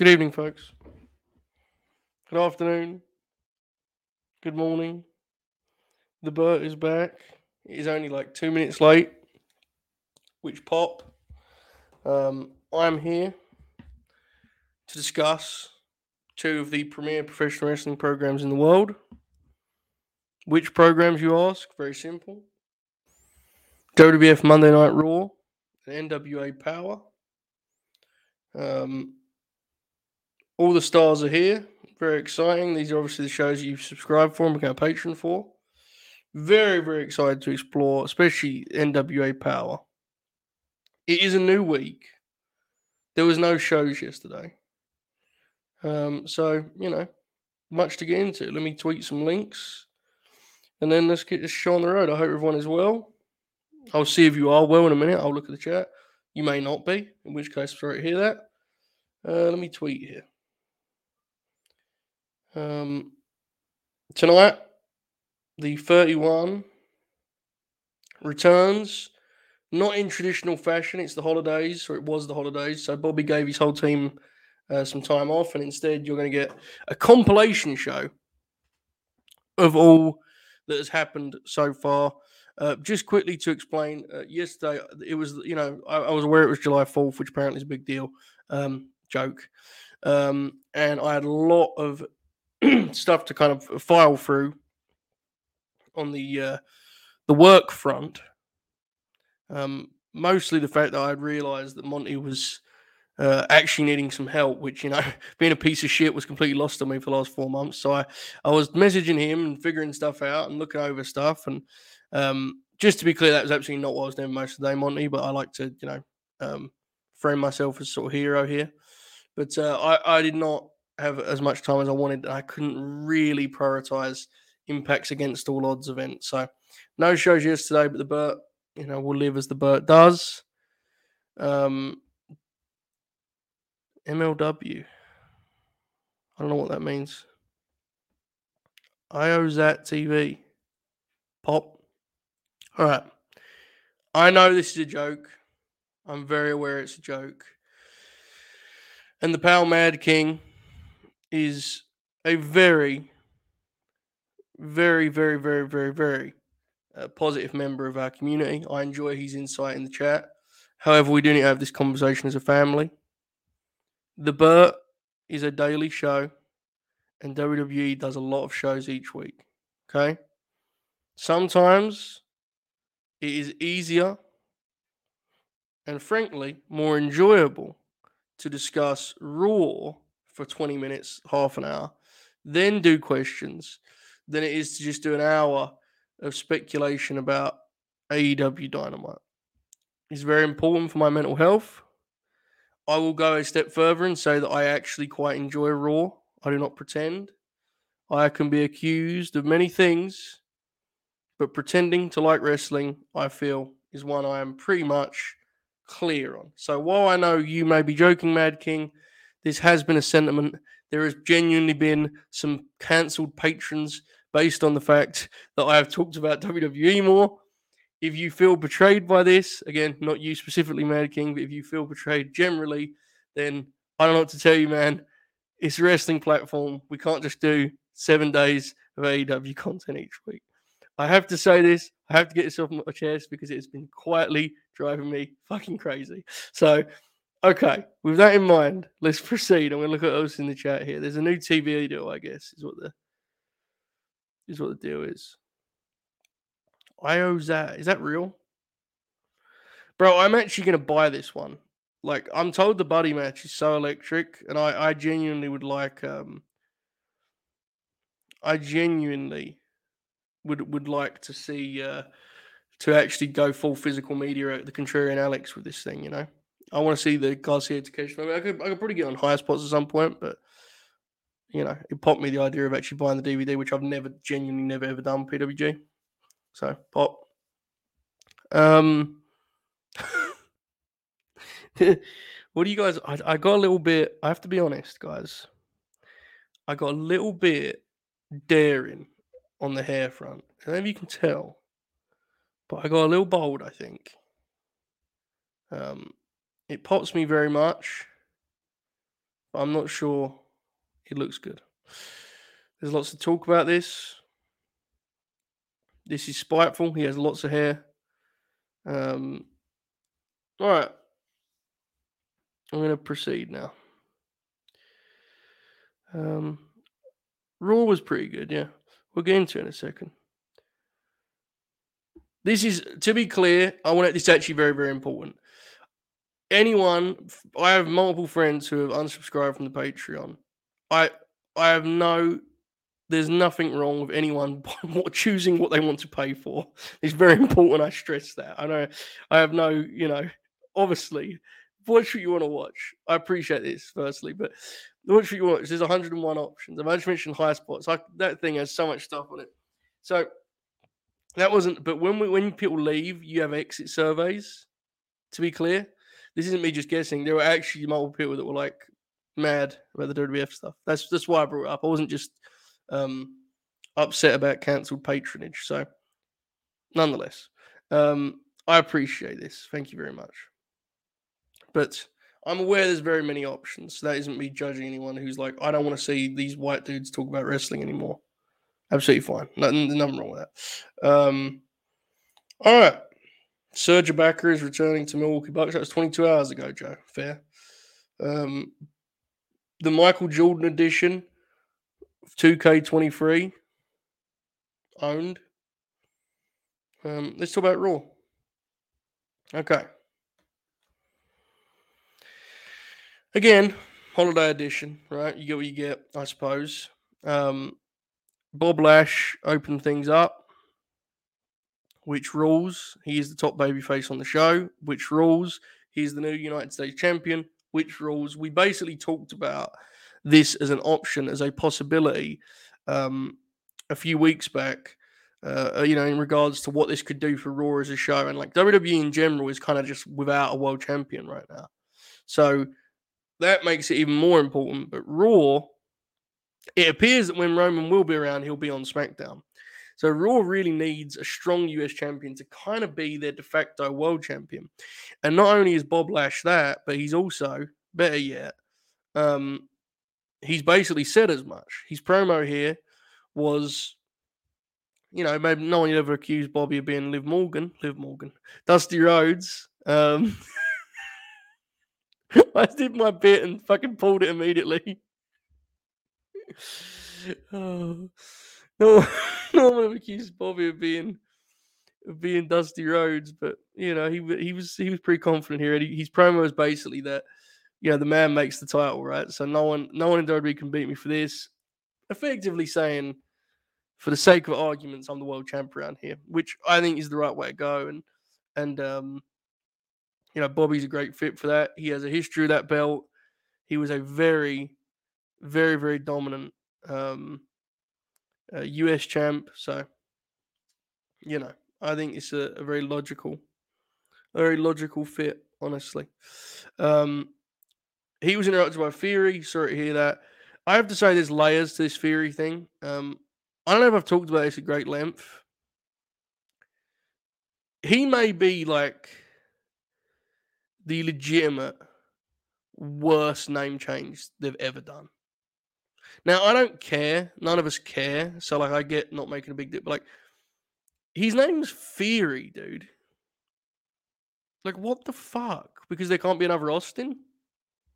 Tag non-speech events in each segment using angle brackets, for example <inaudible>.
Good evening, folks. Good afternoon. Good morning. The Bert is back. It is only like two minutes late, which pop. Um, I'm here to discuss two of the premier professional wrestling programs in the world. Which programs, you ask? Very simple WWF Monday Night Raw and NWA Powerrr. Um, all the stars are here. Very exciting. These are obviously the shows you've subscribed for and become a patron for. Very, very excited to explore, especially NWA Powerrr. It is a new week. There was no shows yesterday. Um, so, you know, much to get into. Let me tweet some links. And then let's get this show on the road. I hope everyone is well. I'll see if you are well in a minute. I'll look at the chat. You may not be, in which case, sorry to hear that. Uh, let me tweet here. Um, tonight, the 31 returns, not in traditional fashion. It's the holidays, or it was the holidays. So Bobby gave his whole team uh, some time off, and instead, you're going to get a compilation show of all that has happened so far. Uh, just quickly to explain, uh, yesterday it was, you know, I, I, was aware it was July 4th, which apparently is a big deal. Um, joke. Um, and I had a lot of <clears throat> stuff to kind of file through on the uh, the work front. Um, mostly the fact that I had realised that Monty was uh, actually needing some help, which you know, <laughs> being a piece of shit was completely lost on me for the last four months. So I, I was messaging him and figuring stuff out and looking over stuff. And um, just to be clear, that was absolutely not what I was doing most of the day, Monty. But I like to, you know, um, frame myself as sort of hero here. But uh, I, I did not have as much time as I wanted. I couldn't really prioritize impacts against all odds events. So no shows yesterday, but the Bert, you know, will live as the Bert does. Um, MLW. I don't know what that means. IOZAT TV. Pop. All right. I know this is a joke. I'm very aware it's a joke. And the Pal Mad King is a very, very, very, very, very, very uh, positive member of our community. I enjoy his insight in the chat. However, we do need to have this conversation as a family. The Bert is a daily show, and WWE does a lot of shows each week. Okay. Sometimes it is easier and, frankly, more enjoyable to discuss Raw for 20 minutes, half an hour, then do questions, than it is to just do an hour of speculation about AEW Dynamite. It's very important for my mental health. I will go a step further and say that I actually quite enjoy Raw. I do not pretend. I can be accused of many things, but pretending to like wrestling, I feel, is one I am pretty much clear on. So while I know you may be joking, Mad King, this has been a sentiment. There has genuinely been some cancelled patrons based on the fact that I have talked about WWE more. If you feel betrayed by this, again, not you specifically, Mad King, but if you feel betrayed generally, then I don't know what to tell you, man. It's a wrestling platform. We can't just do seven days of AEW content each week. I have to say this. I have to get this off my chest because it's been quietly driving me fucking crazy. So Okay, with that in mind, let's proceed. I'm going to look at us in the chat here. There's a new TV deal, I guess, is what the is what the deal is. IOZAT is that real, bro? I'm actually going to buy this one. Like, I'm told the buddy match is so electric, and I I genuinely would like um. I genuinely would would like to see uh to actually go full physical media at the contrarian Alex with this thing, you know. I want to see the Garcia education. I, mean, I could I could probably get on higher spots at some point, but you know, it popped me the idea of actually buying the DVD, which I've never genuinely never ever done PWG. So pop. Um, <laughs> what do you guys? I, I got a little bit. I have to be honest, guys. I got a little bit daring on the hair front. I don't know if you can tell, but I got a little bold. I think. Um, it pops me very much. But I'm not sure it looks good. There's lots to talk about this. This is spiteful. He has lots of hair. Um, all right. I'm going to proceed now. Um, Raw was pretty good, yeah. We'll get into it in a second. This is, to be clear, I want it, this is actually very, very important. Anyone, I have multiple friends who have unsubscribed from the Patreon. I, I have no, there's nothing wrong with anyone <laughs> <laughs> choosing what they want to pay for. It's very <laughs> important. I stress that. I know, I have no, you know, obviously, watch what you want to watch. I appreciate this, firstly, but watch what you watch. There's 101 options. I've just mentioned Highspots. That thing has so much stuff on it. So that wasn't. But when we, when people leave, you have exit surveys. To be clear, this isn't me just guessing. There were actually multiple people that were like mad about the WWF stuff. That's that's why I brought it up. I wasn't just um, upset about cancelled patronage. So, nonetheless, um, I appreciate this. Thank you very much. But I'm aware there's very many options. So that isn't me judging anyone who's like, I don't want to see these white dudes talk about wrestling anymore. Absolutely fine. Nothing, nothing wrong with that. Um, all right. Serge Ibaka is returning to Milwaukee Bucks. That was 22 hours ago, Joe. Fair. Um, the Michael Jordan edition of 2K23 owned. Um, let's talk about Raw. Okay. Again, holiday edition, right? You get what you get, I suppose. Um, Bob Lash opened things up. Which rules? He is the top babyface on the show. Which rules? He's the new United States champion. Which rules? We basically talked about this as an option, as a possibility, um, a few weeks back. Uh, you know, in regards to what this could do for Raw as a show, and like WWE in general is kind of just without a world champion right now. So that makes it even more important. But Raw it appears that when Roman will be around, he'll be on SmackDown. So Raw really needs a strong US champion to kind of be their de facto world champion. And not only is Bob Lash that, but he's also, better yet, um, he's basically said as much. His promo here was, you know, maybe no one ever accused Bobby of being Liv Morgan, Liv Morgan, Dusty Rhodes. Um, <laughs> I did my bit and fucking pulled it immediately <laughs> oh, no, <laughs> no one accused Bobby of being of being Dusty Rhodes, but you know he he was he was pretty confident here. He, his promo is basically that you know the man makes the title, right? So no one no one in WWE can beat me for this. Effectively saying, for the sake of arguments, I'm the world champ around here, which I think is the right way to go. And and um, you know Bobby's a great fit for that. He has a history of that belt. He was a very very very dominant um, US champ. So you know, I think it's a, a very logical, a very logical fit. Honestly, um, he was interrupted by Theory. Sorry to hear that. I have to say, there's layers to this Theory thing. Um, I don't know if I've talked about this at great length. He may be like the legitimate worst name change they've ever done. Now I don't care. None of us care. So like I get not making a big deal, but like his name's Theory, dude. Like what the fuck? Because there can't be another Austin?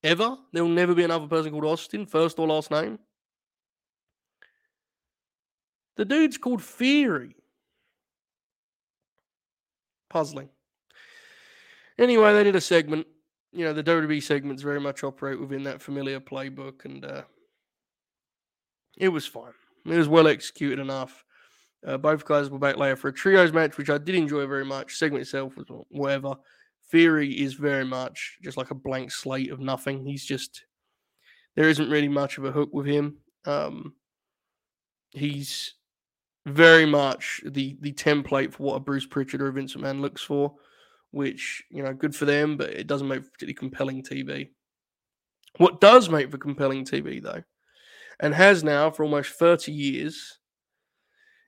Ever? There'll never be another person called Austin, first or last name. The dude's called Theory. Puzzling. Anyway, they did a segment. You know, the WWE segments very much operate within that familiar playbook, and uh, it was fine. It was well executed enough. Uh, both guys were back later for a trios match, which I did enjoy very much. Segment itself was whatever. Theory is very much just like a blank slate of nothing. He's just there isn't really much of a hook with him. Um, he's very much the the template for what a Bruce Pritchard or a Vince McMahon looks for, which you know, good for them, but it doesn't make particularly compelling TV. What does make for compelling TV though and has now for almost 30 years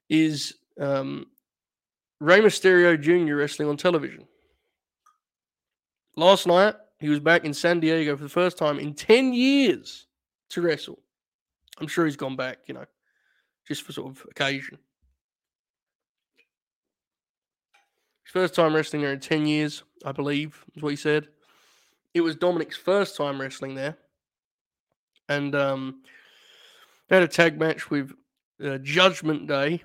is um, Rey Mysterio Jr. wrestling on television. Last night, He was back in San Diego for the first time in 10 years to wrestle. I'm sure he's gone back, you know, just for sort of occasion. His first time wrestling there in 10 years, I believe, is what he said. It was Dominic's first time wrestling there. And um, they had a tag match with uh, Judgment Day,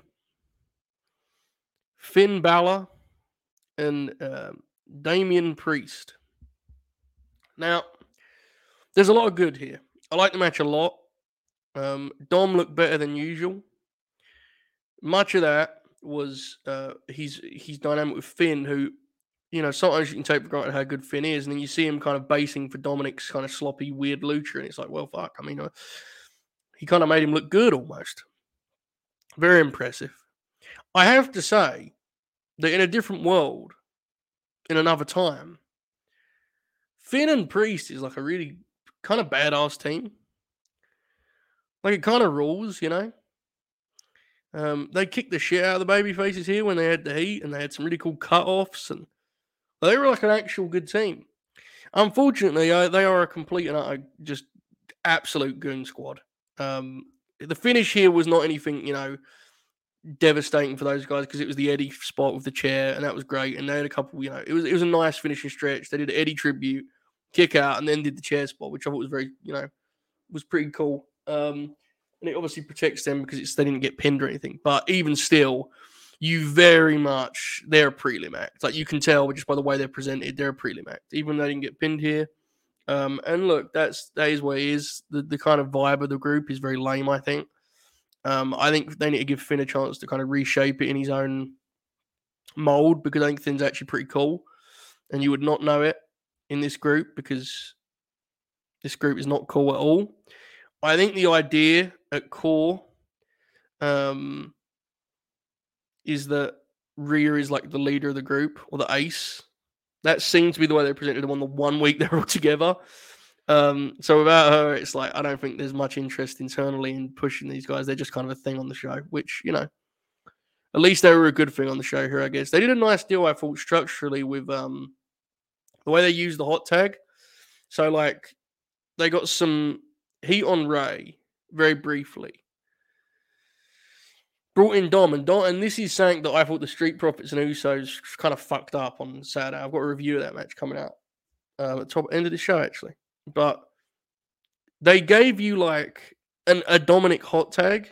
Finn Balor, and uh, Damian Priest. Now, there's a lot of good here. I like the match a lot. Um, Dom looked better than usual. Much of that was uh, he's he's dynamic with Finn, who you know sometimes you can take for granted how good Finn is, and then you see him kind of basing for Dominic's kind of sloppy, weird lucha, and it's like, well, fuck. I mean, he kind of made him look good almost. Very impressive. I have to say that in a different world, in another time, Finn and Priest is like a really kind of badass team. Like it kind of rules, you know. Um, they kicked the shit out of the baby faces here when they had the heat, and they had some really cool cut-offs, and they were like an actual good team. Unfortunately, I, they are a complete and utter, just absolute goon squad. Um, the finish here was not anything, you know, devastating for those guys because it was the Eddie spot with the chair, and that was great. And they had a couple, you know, it was it was a nice finishing stretch. They did an Eddie tribute, kick out, and then did the chair spot, which I thought was very, you know, was pretty cool. Um, and it obviously protects them because it's they didn't get pinned or anything. But even still, you very much they're a prelim act. Like you can tell just by the way they're presented, they're a prelim act. Even though they didn't get pinned here. Um, and look, that's that is what it is. The the kind of vibe of the group is very lame, I think. Um, I think they need to give Finn a chance to kind of reshape it in his own mold because I think Finn's actually pretty cool. And you would not know it in this group because this group is not cool at all. I think the idea at core um, is that Rhea is like the leader of the group or the ace. That seems to be the way they presented them on the one week <laughs> they're all together. Um, so without her, it's like I don't think there's much interest internally in pushing these guys. They're just kind of a thing on the show, which you know, at least they were a good thing on the show here. I guess they did a nice deal, I thought, structurally with um the way they used the hot tag. So like they got some heat on Rey very briefly. Brought in Dom and Dom, and this is saying that I thought the Street Profits and Usos kind of fucked up on Saturday. I've got a review of that match coming out uh, at the top end of the show actually, but they gave you like an a Dominic hot tag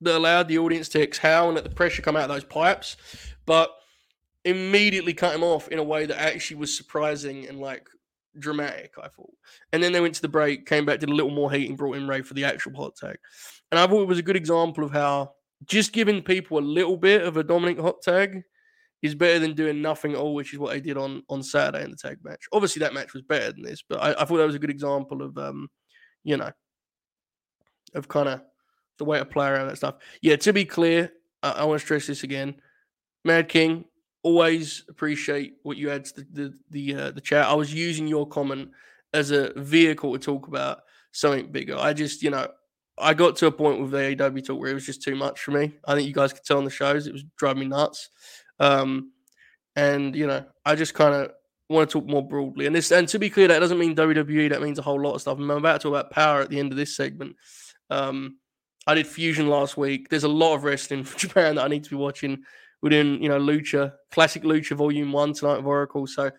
that allowed the audience to exhale and let the pressure come out of those pipes, but immediately cut him off in a way that actually was surprising and like dramatic, I thought. And then they went to the break, came back, did a little more heat, and brought in Rey for the actual hot tag. And I thought it was a good example of how just giving people a little bit of a Dominic hot tag is better than doing nothing at all, which is what they did on on Saturday in the tag match. Obviously, that match was better than this, but I, I thought that was a good example of um, you know, of kind of the way to play around that stuff. Yeah, to be clear, I, I want to stress this again. Mad King, always appreciate what you add to the the the, uh, the chat. I was using your comment as a vehicle to talk about something bigger. I just, you know, I got to a point with the AEW talk where it was just too much for me. I think you guys could tell on the shows it was driving me nuts. Um, and you know, I just kind of want to talk more broadly. And this, and to be clear, that doesn't mean WWE. That means a whole lot of stuff. And I'm about to talk about power at the end of this segment. Um, I did Fusion last week. There's a lot of wrestling <laughs> from Japan that I need to be watching. We're doing, you know, Lucha, classic Lucha Volume One tonight of Oracle. So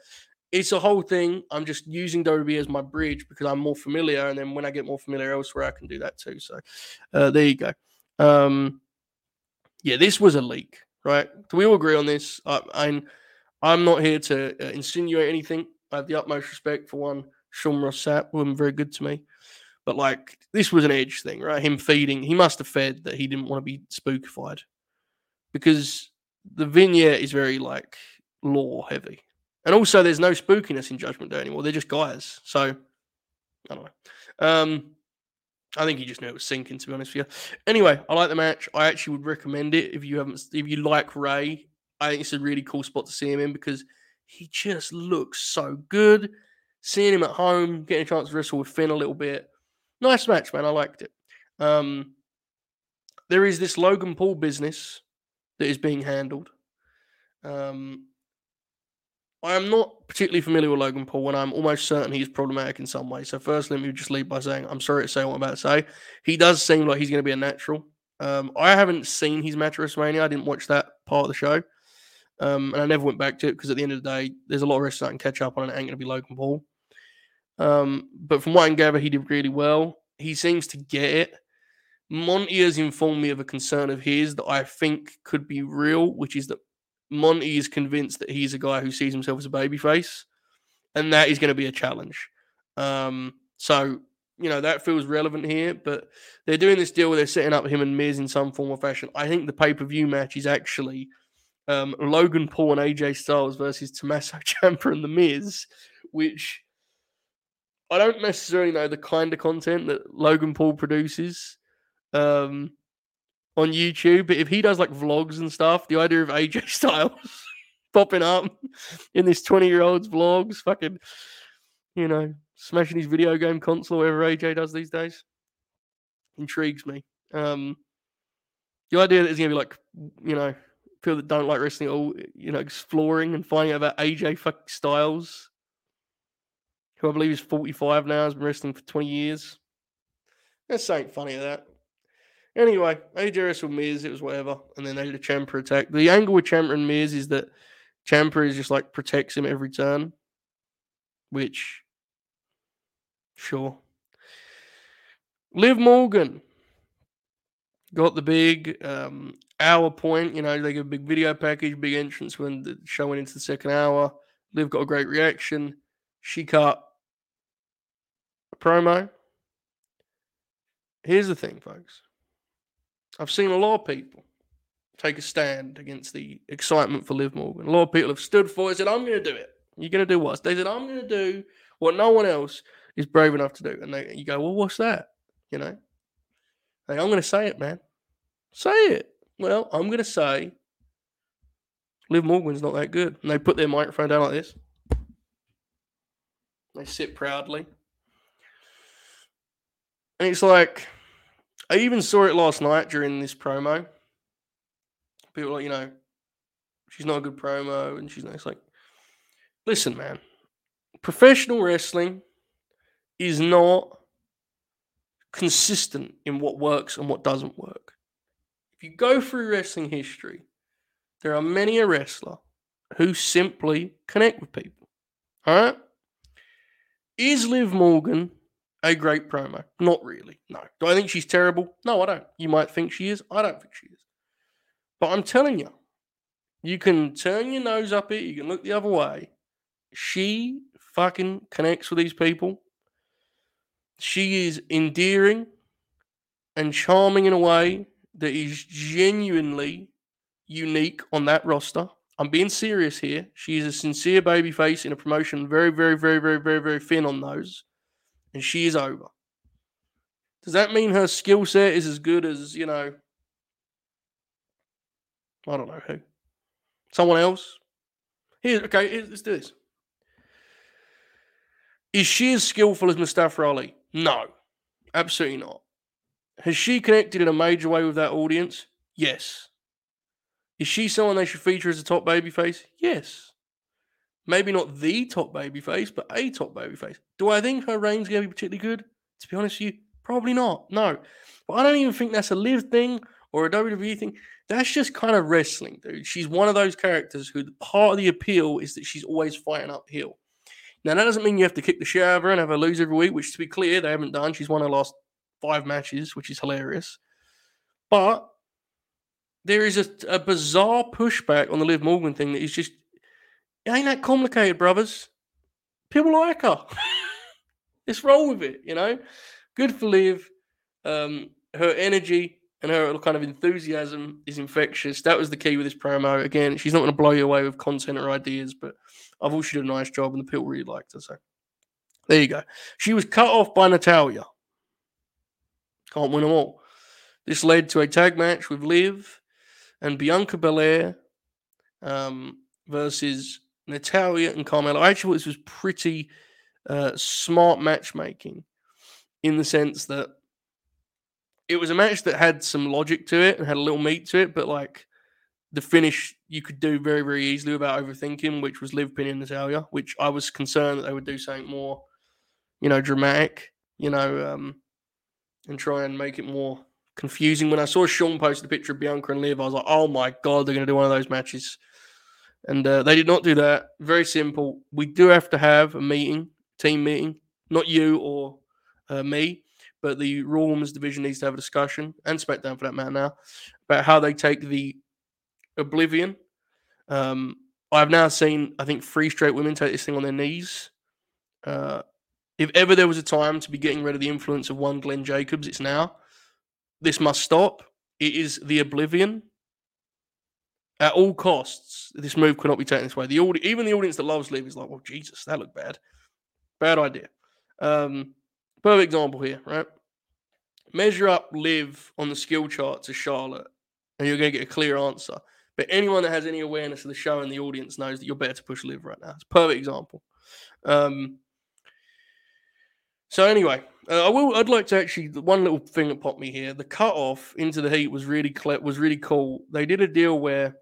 it's a whole thing. I'm just using WWE as my bridge because I'm more familiar, and then when I get more familiar elsewhere, I can do that too. So uh, there you go. Um, yeah, this was a leak, right? Do we all agree on this? I, I'm not here to uh, insinuate anything. I have the utmost respect for one Sean Ross Sapp, been very good to me. But like this was an edge thing, right? Him feeding, he must have fed that he didn't want to be spookified because the vignette is very like law heavy. And also there's no spookiness in Judgment Day anymore. They're just guys. So I don't know. Um I think he just knew it was sinking, to be honest with you. Anyway, I like the match. I actually would recommend it if you haven't if you like Rey. I think it's a really cool spot to see him in because he just looks so good. Seeing him at home, getting a chance to wrestle with Finn a little bit. Nice match, man. I liked it. Um, there is this Logan Paul business that is being handled. Um, I am not particularly familiar with Logan Paul, and I'm almost certain he's problematic in some way. So, first, let me just lead by saying I'm sorry to say what I'm about to say. He does seem like he's going to be a natural. Um, I haven't seen his match at WrestleMania. I didn't watch that part of the show, um, and I never went back to it because at the end of the day, there's a lot of wrestlers I can catch up on, and it ain't going to be Logan Paul. Um, but from what I can gather, he did really well. He seems to get it. Monty has informed me of a concern of his that I think could be real, which is that Monty is convinced that he's a guy who sees himself as a babyface, and that is going to be a challenge. Um, so you know that feels relevant here, but they're doing this deal where they're setting up him and Miz in some form or fashion. I think the pay per view match is actually um, Logan Paul and AJ Styles versus Tommaso <laughs> Ciampa and the Miz, which I don't necessarily know the kind of content that Logan Paul produces. Um, on YouTube. But if he does like vlogs and stuff, the idea of AJ <laughs> Styles popping up in this 20 year old's vlogs, fucking, you know, smashing his video game console, whatever AJ does these days, intrigues me. Um, the idea that it's going to be like, you know, people that don't like wrestling all, you know, exploring and finding out about AJ fucking Styles, who I believe is 45 now, has been wrestling for 20 years. There's something funny that. Anyway, AJ with Miz, it was whatever, and then they did a Ciampa attack. The angle with Ciampa and Miz is that Ciampa is just like protects him every turn, which, sure. Liv Morgan got the big um, hour point. You know, they get a big video package, big entrance when the show went into the second hour. Liv got a great reaction. She cut a promo. Here's the thing, folks. I've seen a lot of people take a stand against the excitement for Liv Morgan. A lot of people have stood for it, said, I'm going to do it. You're going to do what? They said, I'm going to do what no one else is brave enough to do. And they, you go, well, what's that? You know? Hey, I'm going to say it, man. Say it. Well, I'm going to say Liv Morgan's not that good. And they put their microphone down like this. They sit proudly. And it's like, I even saw it last night during this promo. People like, you know, she's not a good promo, and she's nice. Like, listen, man, professional wrestling is not consistent in what works and what doesn't work. If you go through wrestling history, there are many a wrestler who simply connect with people. All right? Is Liv Morgan a great promo. Not really. No. Do I think she's terrible? No, I don't. You might think she is. I don't think she is. But I'm telling you, you can turn your nose up it, you can look the other way. She fucking connects with these people. She is endearing and charming in a way that is genuinely unique on that roster. I'm being serious here. She is a sincere baby face in a promotion very, very, very, very, very, very thin on those and she is over. Does that mean her skill set is as good as, you know, I don't know who? Someone else? Here, okay, here, let's do this. Is she as skillful as Mustafa Ali? No, absolutely not. Has she connected in a major way with that audience? Yes. Is she someone they should feature as a top babyface? Yes. Maybe not the top babyface, but a top babyface. Do I think her reign's going to be particularly good? To be honest with you, probably not. No. But I don't even think that's a live thing or a WWE thing. That's just kind of wrestling, dude. She's one of those characters who part of the appeal is that she's always fighting uphill. Now, that doesn't mean you have to kick the shit out of her and have her lose every week, which, to be clear, they haven't done. She's won her last five matches, which is hilarious. But there is a, a bizarre pushback on the Liv Morgan thing that is just it ain't that complicated, brothers. People like her. <laughs> Let's roll with it, you know? Good for Liv. Um, her energy and her kind of enthusiasm is infectious. That was the key with this promo. Again, she's not going to blow you away with content or ideas, but I thought she did a nice job and the people really liked her. So there you go. She was cut off by Natalya. Can't win them all. This led to a tag match with Liv and Bianca Belair um, versus Natalya and Carmella. I actually thought this was pretty uh, smart matchmaking in the sense that it was a match that had some logic to it and had a little meat to it, but like the finish you could do very, very easily without overthinking, which was Liv pinning Natalya, which I was concerned that they would do something more, you know, dramatic, you know, um, and try and make it more confusing. When I saw Sean post the picture of Bianca and Liv, I was like, oh my God, they're going to do one of those matches. And uh, they did not do that. Very simple. We do have to have a meeting, team meeting, not you or uh, me, but the Raw Women's division needs to have a discussion, and SmackDown for that matter now, about how they take the Oblivion. Um, I've now seen, I think, three straight women take this thing on their knees. Uh, if ever there was a time to be getting rid of the influence of one Glenn Jacobs, it's now. This must stop. It is the Oblivion. At all costs, this move could not be taken this way. The audi- even the audience that loves Liv is like, well, Jesus, that looked bad. Bad idea. Um, perfect example here, right? Measure up Liv on the skill chart to Charlotte, and you're going to get a clear answer. But anyone that has any awareness of the show and the audience knows that you're better to push Liv right now. It's a perfect example. Um, so anyway, uh, I will. I'd like to actually one little thing that popped me here. The cut off into the heat was really cle- was really cool. They did a deal where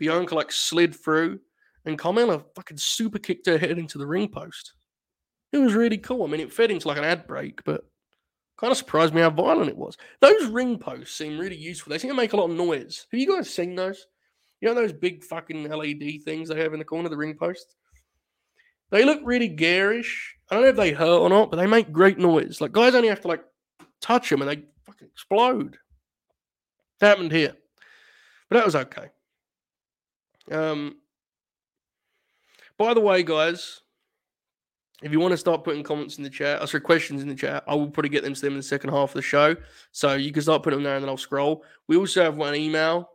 Bianca like slid through, and Carmella fucking super kicked her head into the ring post. It was really cool. I mean, it fed into like an ad break, but kind of surprised me how violent it was. Those ring posts seem really useful. They seem to make a lot of noise. Have you guys seen those? You know those big fucking LED things they have in the corner, of the ring posts? They look really garish. I don't know if they hurt or not, but they make great noise. Like guys only have to like touch them and they fucking explode. That happened here, but that was okay. Um. By the way, guys, if you want to start putting comments in the chat, or sorry, questions in the chat, I will probably get them to them in the second half of the show. So you can start putting them there and then I'll scroll. We also have one email.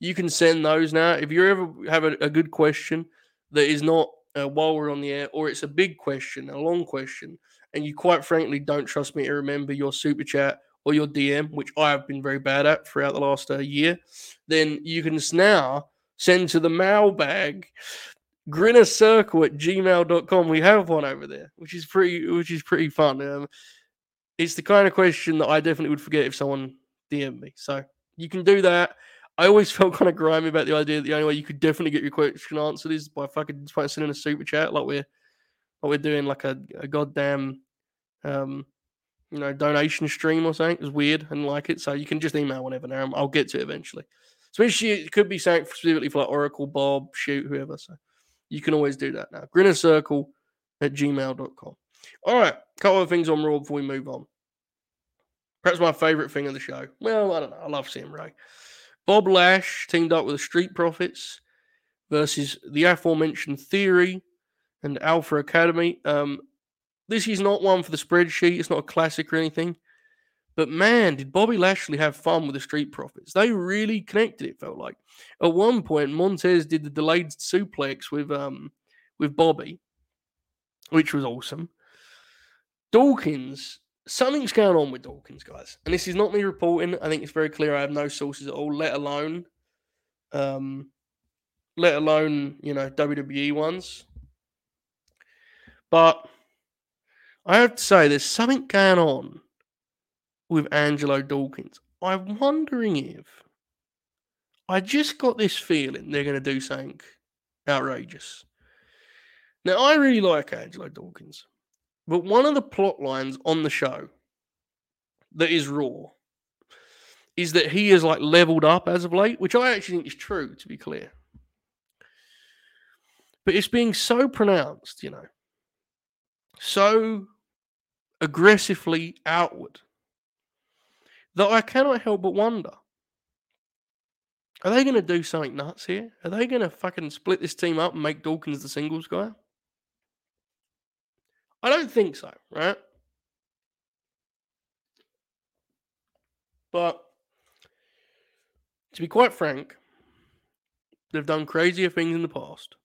You can send those now. If you ever have a, a good question that is not uh, while we're on the air, or it's a big question, a long question, and you quite frankly don't trust me to remember your super chat or your DM, which I have been very bad at throughout the last uh, year, then you can just now send to the mailbag grinner circle at gmail.com. We have one over there, which is pretty which is pretty fun. Um, it's the kind of question that I definitely would forget if someone DM me. So you can do that. I always <laughs> felt kind of grimy about the idea that the only way you could definitely get your question answered is by fucking sending a super chat like we're like we're doing like a, a goddamn um you know donation stream or something. It's weird and like it. So you can just email whenever now. I'll get to it eventually. Especially it could be something specifically for like Oracle, Bob, shoot, whoever. So you can always do that now. Grinner circle at gmail.com. All right, a couple of things on Raw before we move on. Perhaps my favorite thing of the show. Well, I don't know. I love seeing Rey. Bob Lash teamed up with the Street Profits versus the aforementioned Theory and Alpha Academy. Um, this is not one for the spreadsheet. It's not a classic or anything. But man, did Bobby Lashley have fun with the Street Profits? They really connected. It felt like at one point Montez did the delayed suplex with um with Bobby, which was awesome. Dawkins, something's going on with Dawkins, guys, and this is not me reporting. I think it's very clear. I have no sources at all, let alone um, let alone you know WWE ones. But I have to say, there's something going on with Angelo Dawkins. I'm wondering if I just got this feeling they're going to do something outrageous. Now, I really like Angelo Dawkins, but one of the plot lines on the show that is raw is that he is like leveled up as of late, which I actually think is true, to be clear. But it's being so pronounced, you know, so aggressively outward that I cannot help but wonder. Are they going to do something nuts here? Are they going to fucking split this team up and make Dawkins the singles guy? I don't think so, right? But to be quite frank, they've done crazier things in the past.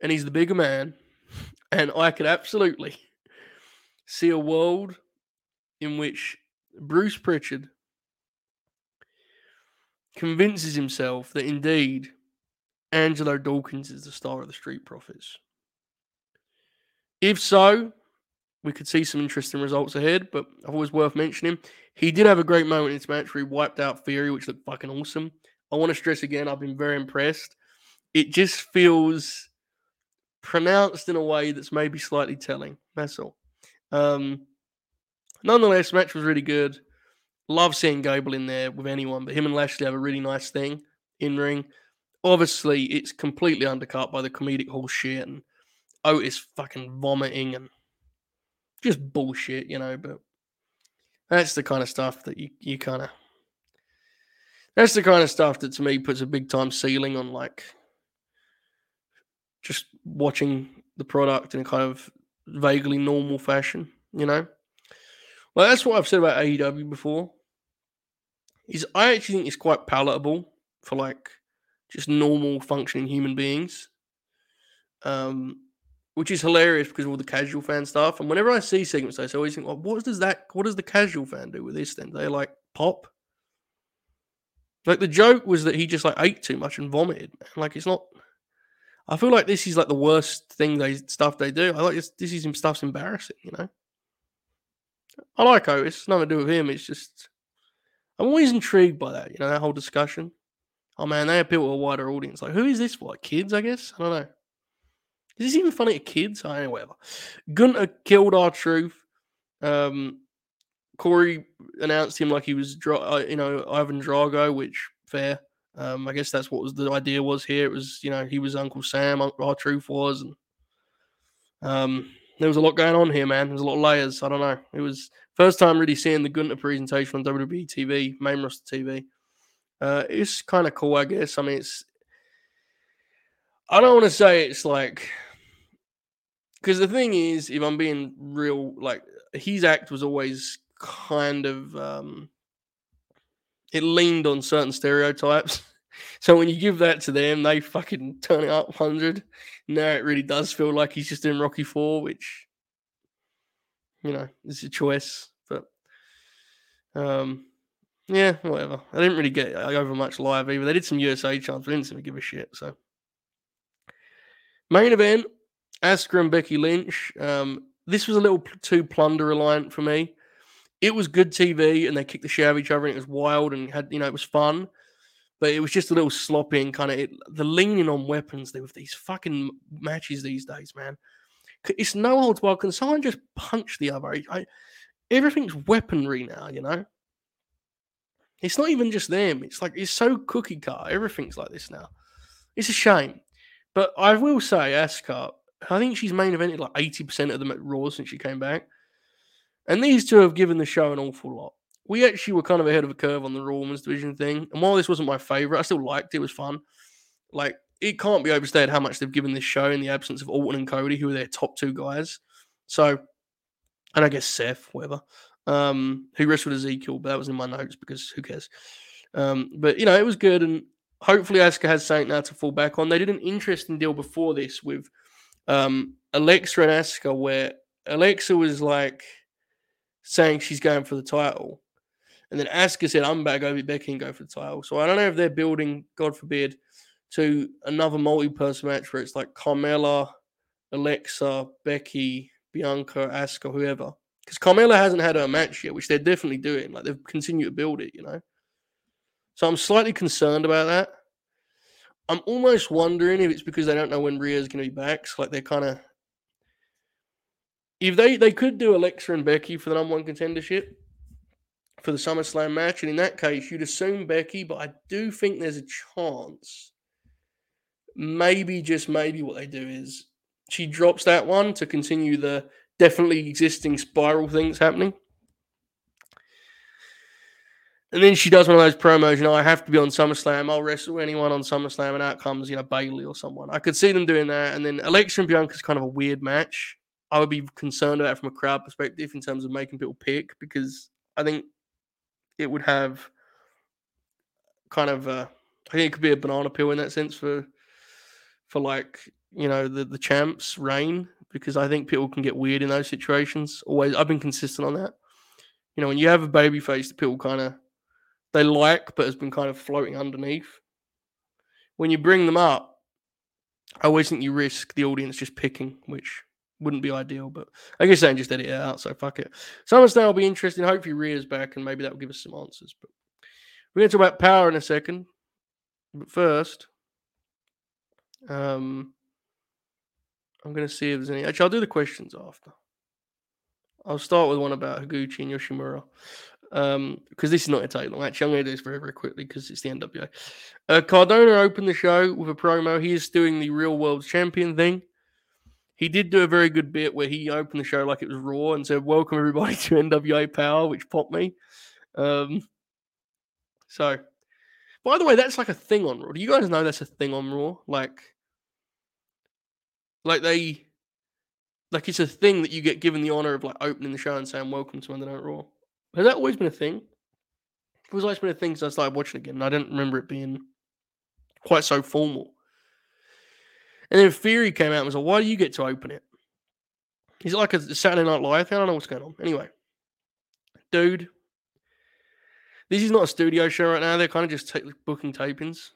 And he's the bigger man. And I could absolutely <laughs> see a world in which Bruce Pritchard convinces himself that indeed Angelo Dawkins is the star of the Street Profits. If so, we could see some interesting results ahead, but I've always worth mentioning. He did have a great moment in this match where he wiped out Theory, which looked fucking awesome. I want to stress again, I've been very impressed. It just feels pronounced in a way that's maybe slightly telling. That's all. Um, nonetheless, match was really good. Love seeing Gable in there with anyone, but him and Lashley have a really nice thing in ring. Obviously, it's completely undercut by the comedic horse shit and Otis fucking vomiting and just bullshit, you know. But that's the kind of stuff that you, you kind of that's the kind of stuff that to me puts a big time ceiling on like just watching the product in a kind of vaguely normal fashion, you know. Well, that's what I've said about AEW before. Is I actually think it's quite palatable for like just normal functioning human beings. Um, which is hilarious because of all the casual fan stuff. And whenever I see segments, I always think, well, what does that? What does the casual fan do with this? Then they like pop. Like the joke was that he just like ate too much and vomited. Like it's not. I feel like this is like the worst thing they stuff they do. I like this. This is some stuff's embarrassing. You know. I like Otis. It's nothing to do with him. It's just I'm always intrigued by that. You know that whole discussion. Oh man, they appeal to a wider audience. Like who is this for? Kids, I guess. I don't know. Is this even funny to kids? I don't know, whatever. Gunther killed R-Truth. Um, Corey announced him like he was, uh, you know, Ivan Drago, which fair. Um, I guess that's what was the idea was here. It was, you know, he was Uncle Sam, R-Truth was, and um, there was a lot going on here, man. There's a lot of layers. I don't know. It was first time really seeing the Gunther presentation on WWE TV, main roster TV. Uh, it's kind of cool, I guess. I mean, it's. I don't want to say it's like because the thing is, if I'm being real, like his act was always kind of um it leaned on certain stereotypes. <laughs> So when you give that to them, they fucking turn it up hundred. Now it really does feel like he's just in Rocky Four, which you know is a choice. But um, yeah, whatever. I didn't really get over much live either. They did some USA chants, but I didn't seem to give a shit. So main event Asuka and Becky Lynch. Um, this was a little too plunder reliant for me. It was good TV, and they kicked the shit out of each other, and it was wild, and had you know it was fun, but it was just a little sloppy and kind of the leaning on weapons there with these fucking matches these days, man. It's no holds barred. Can someone just punch the other? I, everything's weaponry now, you know. It's not even just them. It's like it's so cookie cutter. Everything's like this now. It's a shame, but I will say, Asuka I think she's main evented like 80% of them at Raw since she came back. And these two have given the show an awful lot. We actually were kind of ahead of a curve on the Raw Women's Division thing. And while this wasn't my favorite, I still liked it. It was fun. Like, it can't be overstated how much they've given this show in the absence of Orton and Cody, who are their top two guys. So, and I guess Seth, whatever, um, who wrestled Ezekiel, but that was in my notes because who cares? Um, but, you know, it was good. And hopefully Asuka has something now to fall back on. They did an interesting deal before this with um, Alexa and Asuka, where Alexa was like saying she's going for the title, and then Asuka said, "I'm back over Becky and go for the title." So I don't know if they're building, God forbid, to another multi-person match where it's like Carmella, Alexa, Becky, Bianca, Asuka, whoever. Because Carmella hasn't had a match yet, which they're definitely doing. Like they've continued to build it, you know. So I'm slightly concerned about that. I'm almost wondering if it's because they don't know when Rhea's going to be back. So like they're kind of if they they could do Alexa and Becky for the number one contendership for the SummerSlam match, and in that case, you'd assume Becky, but I do think there's a chance. Maybe just maybe what they do is she drops that one to continue the definitely existing spiral things happening. And then she does one of those promos, you know, I have to be on SummerSlam. I'll wrestle anyone on SummerSlam, and out comes, you know, Bayley or someone. I could see them doing that. And then Alexa and Bianca is kind of a weird match. I would be concerned about from a crowd perspective in terms of making people pick because I think it would have kind of, uh, I think it could be a banana peel in that sense for, for like, you know, the, the champs' reign because I think people can get weird in those situations. Always, I've been consistent on that. You know, when you have a baby face, the people kind of they like but has been kind of floating underneath. When you bring them up, I always think you risk the audience just picking, which wouldn't be ideal, but I guess they just edit it out, so fuck it. SummerSlam will be interesting. Hopefully Rhea's back and maybe that will give us some answers. But we're to talk about Powerrr in a second. But first, um, I'm going to see if there's any. Actually, I'll do the questions after. I'll start with one about Higuchi and Yoshimura. Um, because this is not going to take. Actually, I'm going to do this very, very quickly because it's the NWA. Uh, Cardona opened the show with a promo. He is doing the real world champion thing. He did do a very good bit where he opened the show like it was Raw and said, Welcome everybody <laughs> to NWA Powerrr, which popped me. Um, so, by the way, that's like a thing on Raw. Do you guys know that's a thing on Raw? Like, like they, like it's a thing that you get given the honor of like opening the show and saying "Welcome to Monday Night Raw." Has that always been a thing? It was always been a thing since I started watching again. I didn't remember it being quite so formal. And then Fury came out and was like, "Why do you get to open it?" It like a Saturday Night Live? I don't know what's going on. Anyway, dude, this is not a studio show right now. They're kind of just t- booking tapings.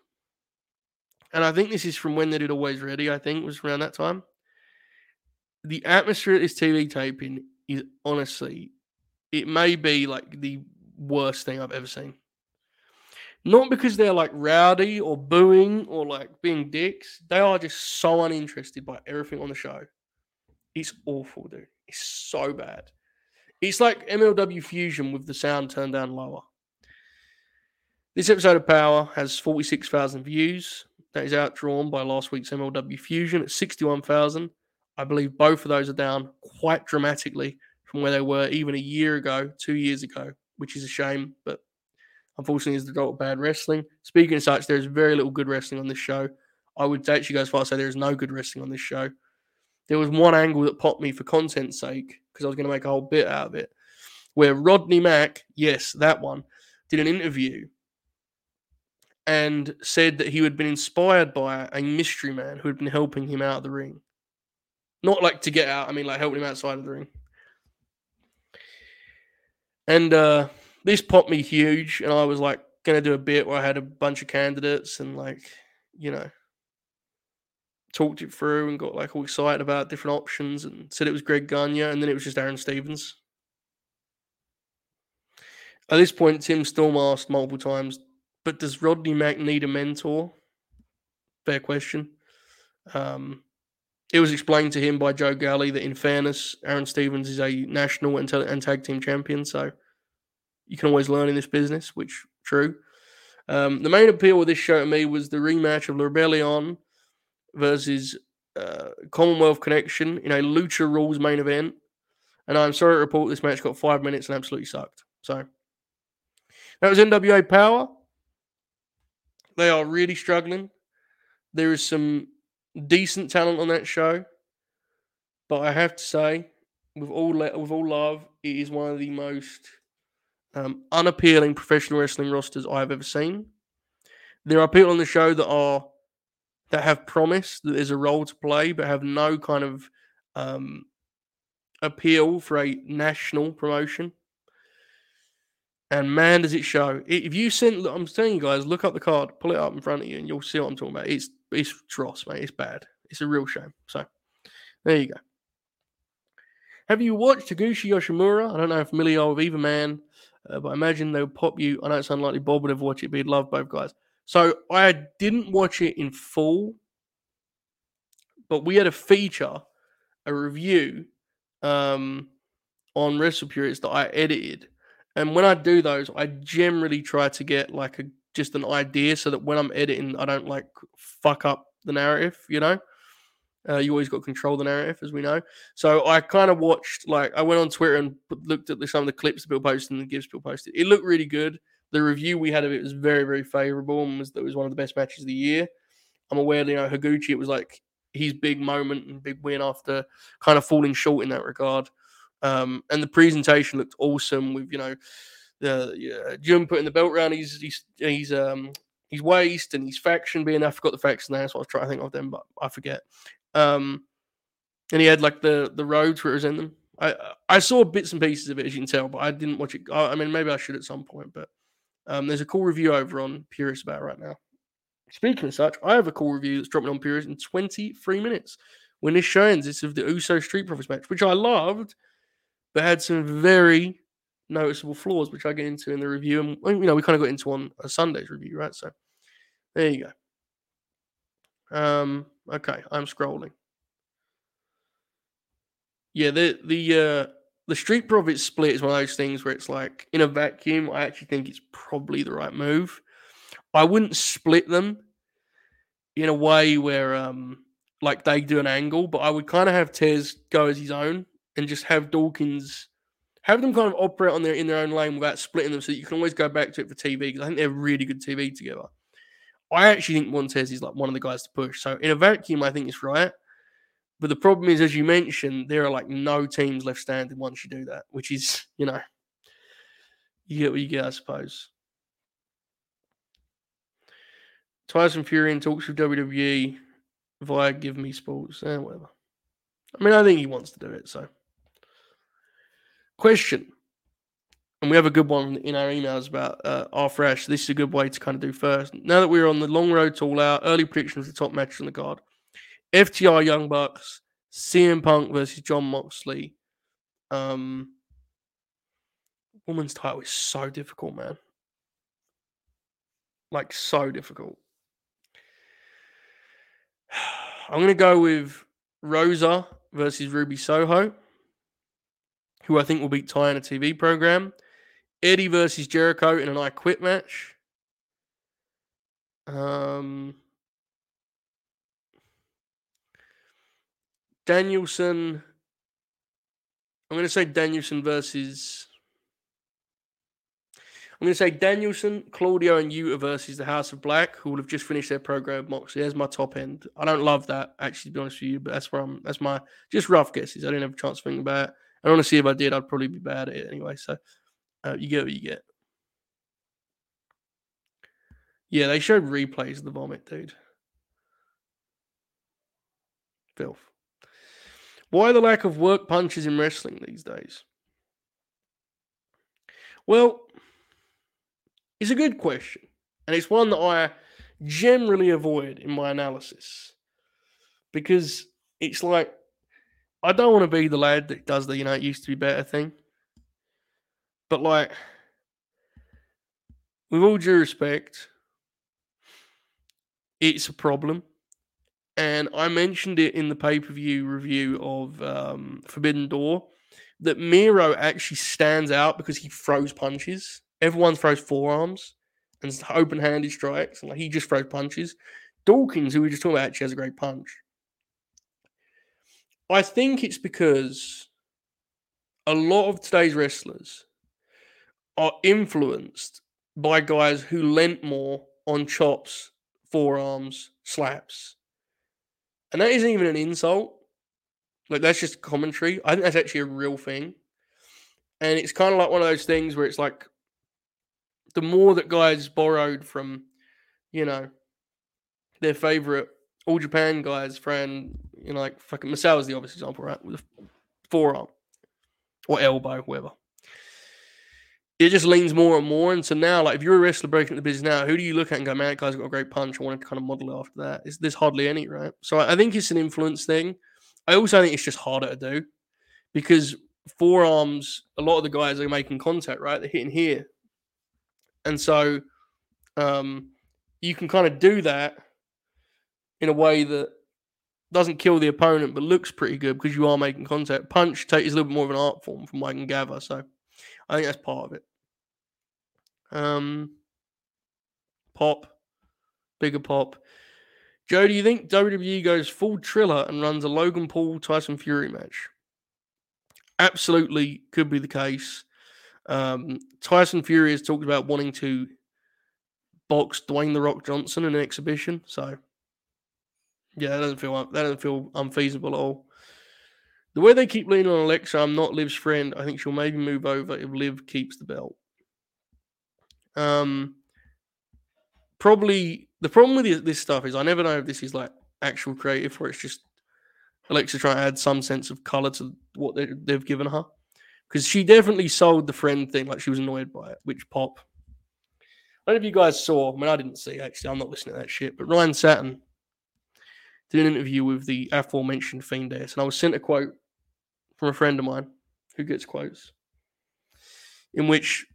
And I think this is from when they did Alwayz Ready, I think was around that time. The atmosphere at this TV taping is honestly, it may be like the worst thing I've ever seen. Not because they're like rowdy or booing or like being dicks. They are just so uninterested by everything on the show. It's awful, dude. It's so bad. It's like MLW Fusion with the sound turned down lower. This episode of Powerrr has 46,000 views. That is outdrawn by last week's MLW Fusion at 61,000. I believe both of those are down quite dramatically from where they were even a year ago, two years ago, which is a shame, but unfortunately is the result of bad wrestling. Speaking of such, there's very little good wrestling on this show. I would actually go as far as say there is no good wrestling on this show. There was one angle that popped me for content's sake because I was going to make a whole bit out of it, where Rodney Mack, yes, that one, did an interview and said that he had been inspired by a mystery man who had been helping him out of the ring. Not like to get out, I mean like helping him outside of the ring. And uh, this popped me huge, and I was like gonna do a bit where I had a bunch of candidates and like, you know, talked it through and got like all excited about different options and said it was Greg Gagne, and then it was just Aron Stevens. At this point, Tim Storm asked multiple times, but does Rodney Mack need a mentor? Fair question. Um, it was explained to him by Joe Galli that, in fairness, Aron Stevens is a national and tag team champion, so you can always learn in this business, which true. Um, the main appeal of this show to me was the rematch of La Rebellion versus uh, Commonwealth Connection in a Lucha Rules main event. And I'm sorry to report this match got five minutes and absolutely sucked. So that was NWA Powerrr. They are really struggling. There is some decent talent on that show, but I have to say, with all with all love, it is one of the most um, unappealing professional wrestling rosters I've ever seen. There are people on the show that are that have promised that there's a role to play, but have no kind of um, appeal for a national promotion. And man, does it show! If you send, I'm telling you guys, look up the card, pull it up in front of you, and you'll see what I'm talking about. It's it's dross, mate. It's bad. It's a real shame. So there you go. Have you watched Higuchi Yoshimura? I don't know if familiar with either man, uh, but I imagine they'll pop you. I know it's unlikely Bob would have watched it, but he'd love both guys. So I didn't watch it in full, but we had a feature, a review um, on Wrestle Purists that I edited and when I do those, I generally try to get like a just an idea so that when I'm editing, I don't like fuck up the narrative, you know? Uh, you always got control the narrative, as we know. So I kind of watched, like, I went on Twitter and looked at the, some of the clips Bill posted and the Gibbs Bill posted. It looked really good. The review we had of it was very, very favorable and was, it was one of the best matches of the year. I'm aware, you know, Higuchi, it was like his big moment and big win after kind of falling short in that regard. Um, and the presentation looked awesome with you know the yeah, Jim putting the belt around his he's um his waist and his faction being I forgot the faction there, so I was trying to think of them, but I forget. Um, and he had like the the road to in them. I I saw bits and pieces of it as you can tell, but I didn't watch it. I, I mean, maybe I should at some point, but um, there's a cool review over on Purist about right now. Speaking of such, I have a cool review that's dropping on Purist in 23 minutes. When this show ends, it's of the Uso Street Profits match, which I loved but had some very noticeable flaws, which I get into in the review. And you know, we kind of got into on a Sunday's review, right? So There you go. Um, okay, I'm scrolling. Yeah, the the uh the Street Profits split is one of those things where it's like in a vacuum, I actually think it's probably the right move. I wouldn't split them in a way where um like they do an angle, but I would kind of have Tez go as his own and just have Dawkins have them kind of operate on their in their own lane without splitting them, so you can always go back to it for TV because I think they're really good TV together. I actually think Montez is like one of the guys to push. So in a vacuum, I think it's right. But the problem is, as you mentioned, there are like no teams left standing once you do that, which is, you know, you get what you get, I suppose. Tyson Fury in talks with WWE via Give Me Sports, eh, whatever. I mean, I think he wants to do it. So, question, and we have a good one in our emails about uh, Arthur Ashe. This is a good way to kind of do first. Now that we're on the long road to all out, early predictions of the top matches on the card. FTR Young Bucks, CM Punk versus Jon Moxley. Um, woman's title is so difficult, man. Like so difficult. <sighs> I'm gonna go with Rosa versus Ruby Soho, who I think will beat Ty in a TV program. Eddie versus Jericho in an I Quit match. Um, Danielson. I'm going to say Danielson versus. I'm going to say Danielson, Claudio, and Yuta versus the House of Black, who will have just finished their program Moxley. There's my top end. I don't love that, actually, to be honest with you, but that's where I'm. That's my just rough guesses. I didn't have a chance to think about it. To see if I did, I'd probably be bad at it anyway. So uh, you get what you get. Yeah, they showed replays of the vomit, dude. Filth. Why the lack of work punches in wrestling these days? Well, it's a good question. And it's one that I generally avoid in my analysis. Because it's like, I don't want to be the lad that does the, you know, it used to be better thing. But like, with all due respect, it's a problem and I mentioned it in the pay per view review of um, Forbidden Door that Miro actually stands out because he throws punches. Everyone throws forearms and open handed strikes, and like he just throws punches. Dawkins, who we just talked about, actually has a great punch. I think it's because a lot of today's wrestlers are influenced by guys who lent more on chops, forearms, slaps and that isn't even an insult. Like that's just commentary. I think that's actually a real thing. And it's kind of like one of those things where it's like the more that guys borrowed from, you know, their favorite all Japan guys, friend, you know, like fucking Masao is the obvious example, right? With a forearm or elbow, whatever it just leans more and more. And so now, like, if you're a wrestler breaking the business now, who do you look at and go, man, that guy's got a great punch? I wanted to kind of model it after that. Is there's hardly any, right? So I think it's an influence thing. I also think it's just harder to do because forearms, a lot of the guys are making contact, right? They're hitting here. And so um, you can kind of do that in a way that doesn't kill the opponent but looks pretty good because you are making contact. Punch take is a little bit more of an art form from what I can gather. So I think that's part of it. Um, pop, bigger pop. Joe, do you think WWE goes full Triller and runs a Logan Paul Tyson Fury match? Absolutely could be the case. Um, Tyson Fury has talked about wanting to box Dwayne the Rock Johnson in an exhibition. So, yeah, that doesn't feel that doesn't feel unfeasible at all. The way they keep leaning on Alexa, I'm not Liv's friend. I think she'll maybe move over if Liv keeps the belt. Um, probably the problem with this stuff is I never know if this is like actual creative or it's just Alexa trying to add some sense of color to what they've given her. Because she definitely sold the friend thing like she was annoyed by it, which pop. I don't know if you guys saw. I mean, I didn't see actually. I'm not listening to that shit. But Ryan Satin did an interview with the aforementioned Fiend and I was sent a quote from a friend of mine who gets quotes, in which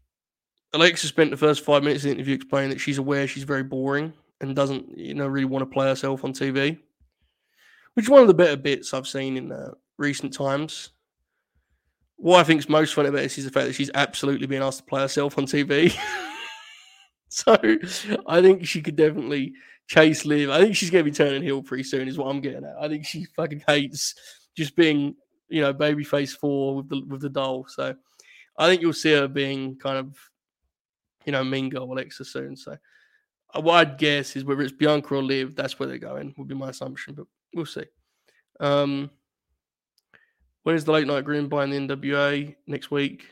Alexa spent the first five minutes of the interview explaining that she's aware she's very boring and doesn't you know really want to play herself on TV, which is one of the better bits I've seen in uh, recent times. What I think is most funny about this is the fact that she's absolutely being asked to play herself on TV. <laughs> so I think she could definitely chase Liv. I think she's going to be turning heel pretty soon. Is what I'm getting at. I think she fucking hates just being you know babyface four with the with the doll. So I think you'll see her being kind of you know mean girl Alexa soon. So a wide guess is whether it's Bianca or Liv, that's where they're going. Would be my assumption, but we'll see. Um, when is the late night grim by the NWA next week?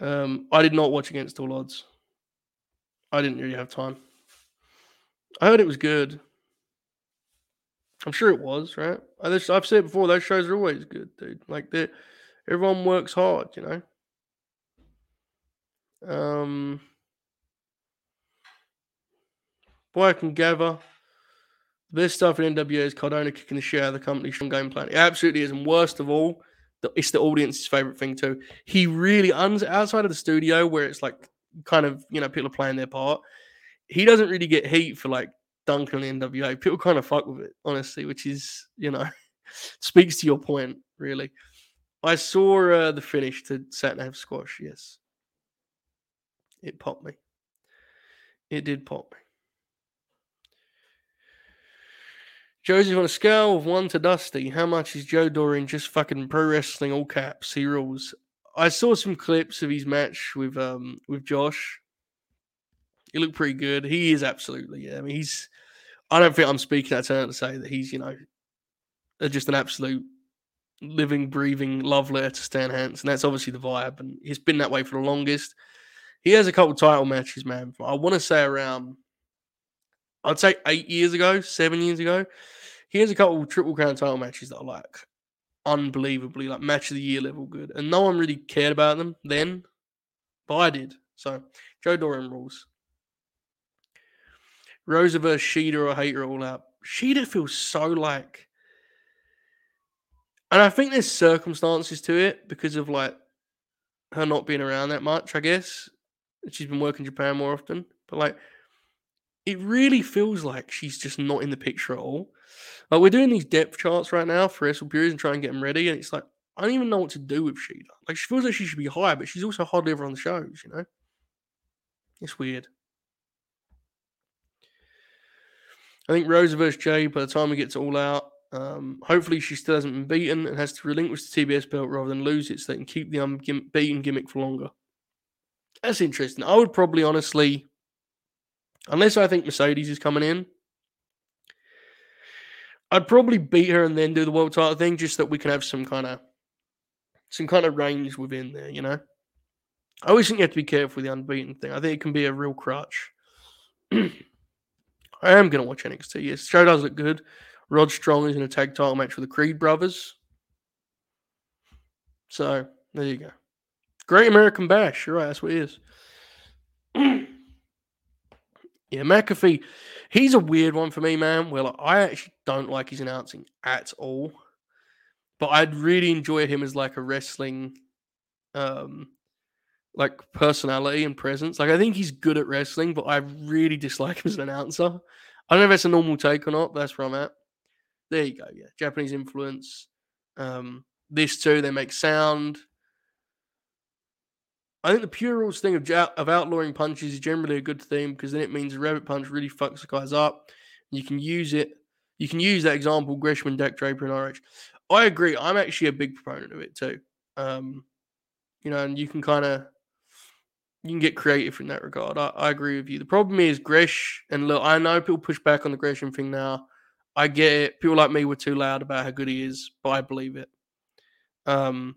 Um, I did not watch Against All Odds. I didn't really have time. I heard it was good. I'm sure it was, right? I have said before, those shows are always good, dude. Like everyone works hard, you know. Um, gather the best stuff in NWA is Cardona kicking the shit out of the company from game plan. It absolutely is, and worst of all, it's the audience's favorite thing too. He really outside of the studio where it's like kind of you know people are playing their part. He doesn't really get heat for like dunking on the NWA. People kind of fuck with it, honestly, which is you know <laughs> speaks to your point really. I saw uh, the finish to Satnam squash. Yes, it popped me. It did pop me. Joseph, on a scale of one to Dusty, how much is Joe Doering just fucking pro wrestling all caps? He rules. I saw some clips of his match with um with Josh. He looked pretty good. He is absolutely, yeah. I mean, he's. I don't think I'm speaking that turn to say that he's, you know, just an absolute living, breathing love letter to Stan Hansen. And that's obviously the vibe, and he's been that way for the longest. He has a couple title matches, man. I want to say around, I'd say eight years ago, seven years ago. He has a couple triple crown title matches that are like unbelievably like match of the year level good, and no one really cared about them then, but I did. So Joe Doering rules. Rosa versus I hate her all out. Shida feels so like and I think there's circumstances to it because of like her not being around that much, I guess. She's been working in Japan more often. But like it really feels like she's just not in the picture at all. Like we're doing these depth charts right now for Purists and trying to get them ready, and it's like I don't even know what to do with Shida. Like she feels like she should be higher, but she's also hardly ever on the shows, you know? It's weird. I think Rosa versus Jay, by the time we get to all out, um, hopefully, she still hasn't been beaten and has to relinquish the TBS belt rather than lose it so they can keep the unbeaten gimmick for longer. That's interesting. I would probably honestly, unless I think Mercedes is coming in, I'd probably beat her and then do the world title thing just that we can have some kind of some kind of range within there, you know. I always think you have to be careful with the unbeaten thing. I think it can be a real crutch. <clears throat> I am going to watch NXT. Yes, show does look good. Rod Strong is in a tag title match with the Creed brothers. So there you go. Great American Bash. You're right. That's what it is. <clears throat> yeah, McAfee. He's a weird one for me, man. Well, I actually don't like his announcing at all. But I'd really enjoy him as like a wrestling um like personality and presence. Like I think he's good at wrestling, but I really dislike him as an announcer. I don't know if that's a normal take or not, that's where I'm at. There you go. Yeah, Japanese influence. Um, this too, they make sound. I think the pure rules thing of, of outlawing punches is generally a good thing because then it means a rabbit punch really fucks the guys up. You can use it. You can use that example, Gresham, Dak Draper, and RH. I agree. I'm actually a big proponent of it too. Um, you know, and you can kind of you can get creative in that regard. I, I, agree with you. The problem is Gresh, and look, I know people push back on the Gresham thing now. I get it. People like me were too loud about how good he is, but I believe it. Um,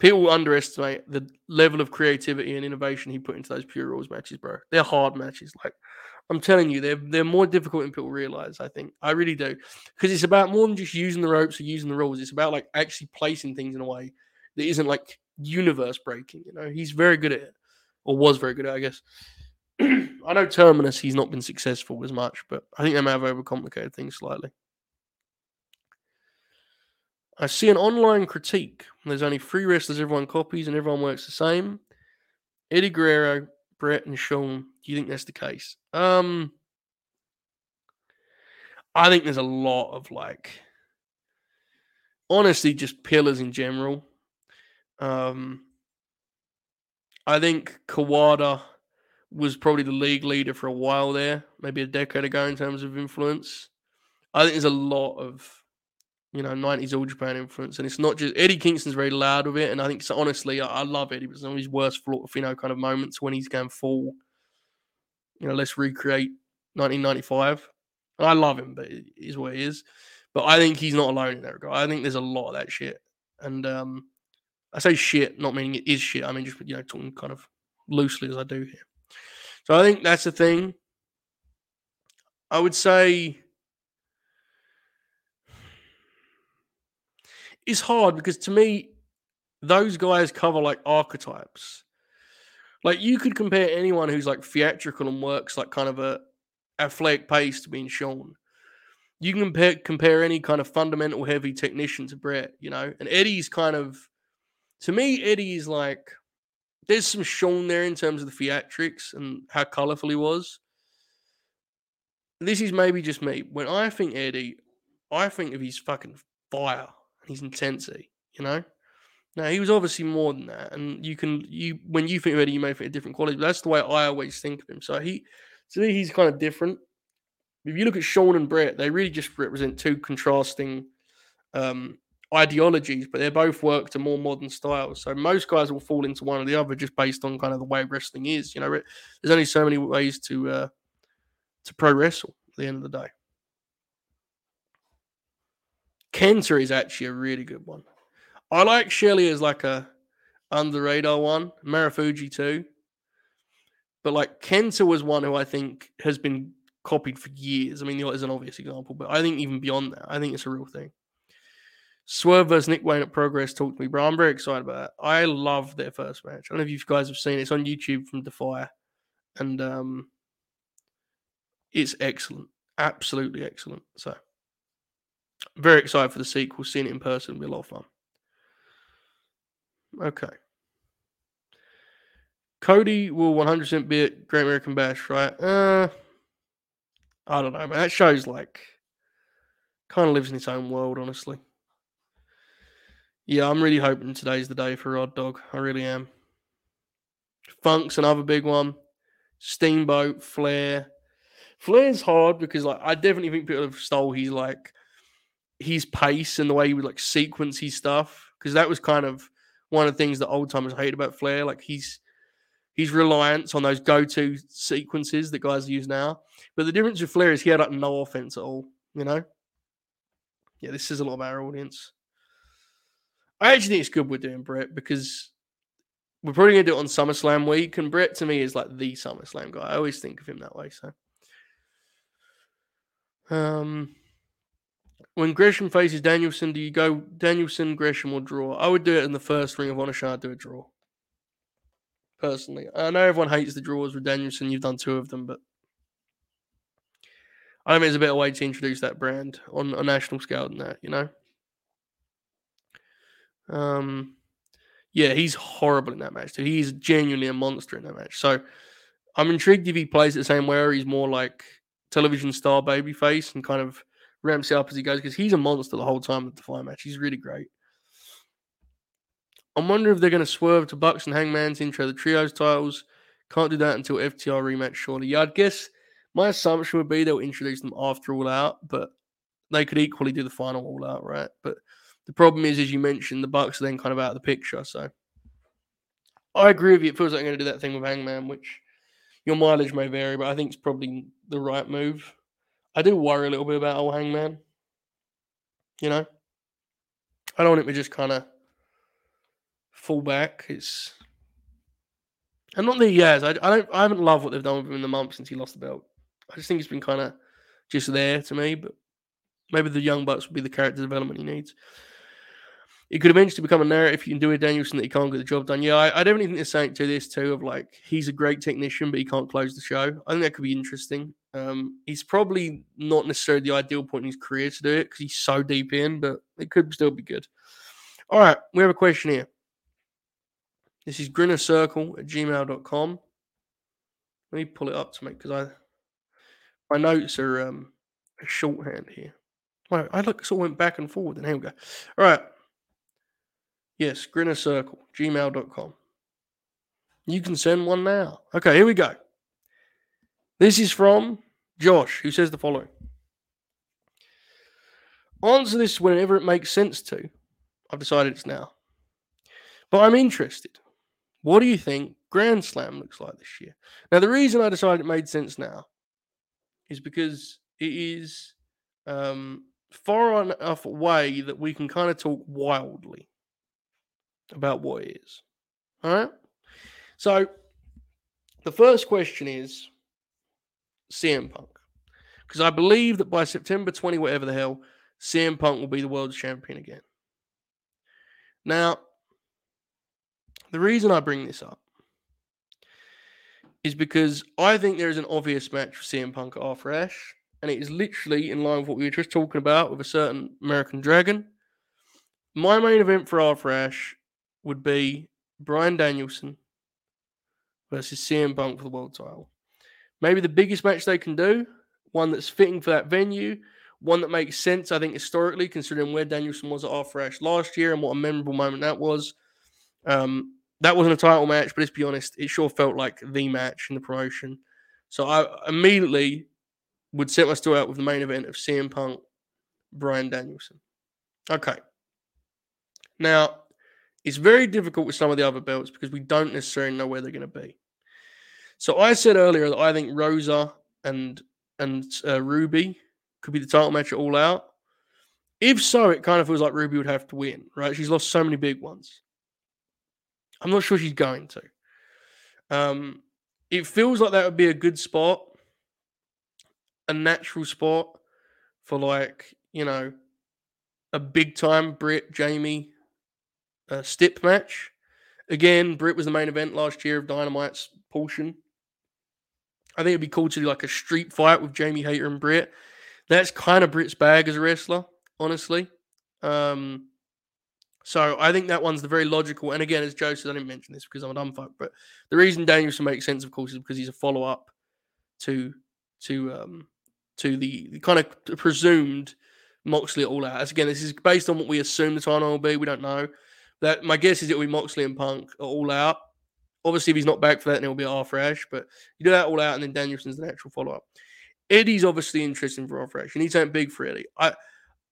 people underestimate the level of creativity and innovation he put into those pure rules matches, bro. They're hard matches. Like I'm telling you, they're they're more difficult than people realize. I think I really do because it's about more than just using the ropes or using the rules. It's about like actually placing things in a way that isn't like universe breaking. You know, he's very good at it, or was very good at, it, I guess. <clears throat> I know Terminus, he's not been successful as much, but I think they may have overcomplicated things slightly. I see an online critique. There's only three wrestlers everyone copies and everyone works the same. Eddie Guerrero, Bret and Shawn. Do you think that's the case? Um, I think there's a lot of like, honestly, just pillars in general. Um, I think Kawada was probably the league leader for a while there, maybe a decade ago in terms of influence. I think there's a lot of you know 90s All Japan influence, and it's not just Eddie Kingston's very loud with it, and I think so, honestly, I, I love Eddie, but some of his worst you know kind of moments when he's going full. You know, let's recreate 1995. And I love him, but is what he is. But I think he's not alone in that regard. I think there's a lot of that shit, and um, I say shit, not meaning it is shit. I mean just you know talking kind of loosely as I do here. So I think that's the thing. I would say it's hard because to me, those guys cover like archetypes. Like you could compare anyone who's like theatrical and works like kind of a athletic pace to being Shawn. You can compare compare any kind of fundamental heavy technician to Brett, you know, and Eddie's kind of to me, Eddie's like there's some Shawn there in terms of the theatrics and how colorful he was. This is maybe just me. When I think Eddie, I think of his fucking fire his intensity, you know? Now he was obviously more than that, and you can you when you think of Eddie, you may think of different qualities. But that's the way I always think of him. So he, to me, he's kind of different. If you look at Shawn and Bret, they really just represent two contrasting um, ideologies, but they both work to more modern styles. So most guys will fall into one or the other just based on kind of the way wrestling is. You know, there's only so many ways to uh, to pro wrestle at the end of the day. Kenta is actually a really good one. I like Shelley as like a under radar one, Marufuji too. But like Kenta was one who I think has been copied for years. I mean, is an obvious example, but I think even beyond that, I think it's a real thing. Swerve versus Nick Wayne at Progress talked to me, bro. I'm very excited about that. I love their first match. I don't know if you guys have seen it. It's on YouTube from Defy. And um it's excellent. Absolutely excellent. So very excited for the sequel. Seeing it in person will be a lot of fun. Okay. Cody will 100% be at Great American Bash, right? Uh, I don't know, man. That show's like kind of lives in its own world, honestly. Yeah, I'm really hoping today's the day for Rod Dog. I really am. Funk's another big one. Steamboat, Flair. Flair's hard because like I definitely think people have stole his like his pace and the way he would like sequence his stuff because that was kind of one of the things that old timers hate about Flair. Like he's his reliance on those go-to sequences that guys use now. But the difference with Flair is he had like no offense at all. You know. Yeah, this is a lot of our audience. I actually think it's good we're doing Bret because we're probably gonna do it on SummerSlam week, and Bret to me is like the SummerSlam guy. I always think of him that way. So, um, when Gresham faces Danielson, do you go Danielson, Gresham, or draw? I would do it in the first Ring of Honor show. I'd do a draw. Personally, I know everyone hates the draws with Danielson. You've done two of them, but I think there's a better way to introduce that brand on a national scale than that. You know. Um, yeah, he's horrible in that match. Too. He's genuinely a monster in that match. So I'm intrigued if he plays it the same way, or he's more like television star babyface and kind of ramps up as he goes because he's a monster the whole time at the fire match. He's really great. I'm wondering if they're going to swerve to Bucks and Hangman's intro the trios titles. Can't do that until FTR rematch, surely. Yeah, I'd guess my assumption would be they'll introduce them after All Out, but they could equally do the final All Out, right? But the problem is, as you mentioned, the Bucks are then kind of out of the picture. So I agree with you. It feels like I'm going to do that thing with Hangman, which your mileage may vary, but I think it's probably the right move. I do worry a little bit about old Hangman. You know, I don't want him to just kind of fall back. It's and not that he has. I, I don't. I haven't loved what they've done with him in the month since he lost the belt. I just think it's been kind of just there to me. But maybe the young bucks will be the character development he needs. It could eventually become a narrative if you can do a Danielson that he can't get the job done. Yeah, I, I definitely think there's something to this too of like he's a great technician, but he can't close the show. I think that could be interesting. Um, he's probably not necessarily the ideal point in his career to do it because he's so deep in, but it could still be good. All right, we have a question here. This is grinnercircle at gmail.com. Let me pull it up to me because I my notes are um shorthand here. Well, I look sort of went back and forward, and here we go. All right. Yes, Grinner Circle, gmail.com. You can send one now. Okay, here we go. This is from Josh, who says the following Answer this whenever it makes sense to. I've decided it's now. But I'm interested. What do you think Grand Slam looks like this year? Now, the reason I decided it made sense now is because it is um, far enough away that we can kind of talk wildly about what it is. All right. So the first question is CM Punk. Because I believe that by September 20, whatever the hell, CM Punk will be the world champion again. Now, the reason I bring this up is because I think there is an obvious match for CM Punk at Ashe, and it is literally in line with what we were just talking about with a certain American Dragon. My main event for Ashe would be Bryan Danielson versus CM Punk for the world title. Maybe the biggest match they can do, one that's fitting for that venue, one that makes sense, I think, historically, considering where Danielson was at Arthur last year and what a memorable moment that was. Um, that wasn't a title match, but let's be honest, it sure felt like the match in the promotion. So I immediately would set my story out with the main event of CM Punk, Bryan Danielson. Okay. Now, it's very difficult with some of the other belts because we don't necessarily know where they're going to be. So I said earlier that I think Rosa and and uh, Ruby could be the title match at All Out. If so, it kind of feels like Ruby would have to win, right? She's lost so many big ones. I'm not sure she's going to. Um, it feels like that would be a good spot, a natural spot for like you know a big time Britt Jamie uh, Stip match. Again, Britt was the main event last year of Dynamite's portion. I think it'd be cool to do like a street fight with Jamie Hayter and Britt. That's kind of Britt's bag as a wrestler, honestly. Um, so I think that one's the very logical. And again, as Joe says, I didn't mention this because I'm a dumb fuck, but the reason Danielson makes sense, of course, is because he's a follow up to to um to the, the kind of presumed Moxley all out. As again, this is based on what we assume the title will be. We don't know. That my guess is it will be Moxley and Punk all out. Obviously, if he's not back for that, then it'll be Arthur. But you do that all out, and then Danielson's the natural follow up. Eddie's obviously interesting for Arthur and he's something big for Eddie. I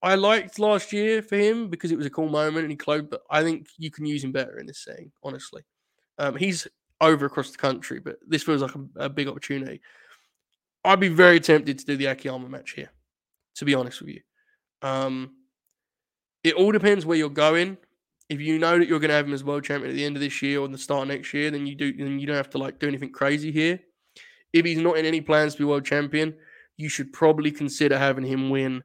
I liked last year for him because it was a cool moment and he closed, but I think you can use him better in this thing, honestly. Um, he's over across the country, but this feels like a, a, big opportunity. I'd be very tempted to do the Akiyama match here, to be honest with you. Um, it all depends where you're going. If you know that you're going to have him as world champion at the end of this year or the start next year, then you do. Then you don't have to like do anything crazy here. If he's not in any plans to be world champion, you should probably consider having him win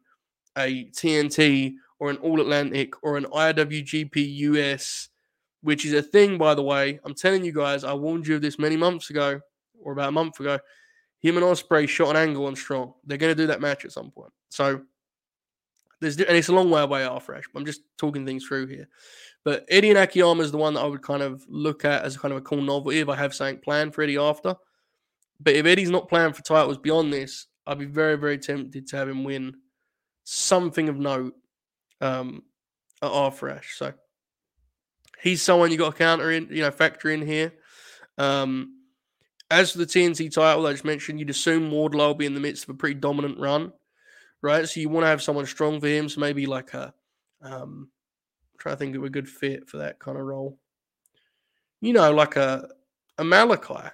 a TNT or an All Atlantic or an IWGP US, which is a thing, by the way. I'm telling you guys, I warned you of this many months ago or about a month ago. Him and Ospreay shot an angle on Strong. They're going to do that match at some point. So there's, and it's a long way away after Ashe, but I'm just talking things through here. But Eddie and Akiyama is the one that I would kind of look at as kind of a cool novelty if I have something planned for Eddie after. But if Eddie's not playing for titles beyond this, I'd be very, very tempted to have him win something of note um, at Arthur Ashe. So he's someone you got to counter in, you know, factor in here. Um, as for the TNT title, I just mentioned, you'd assume Wardlow will be in the midst of a pretty dominant run, right? So you want to have someone strong for him. So maybe like a, um, I'm to think of a good fit for that kind of role. You know, like a, a Malachi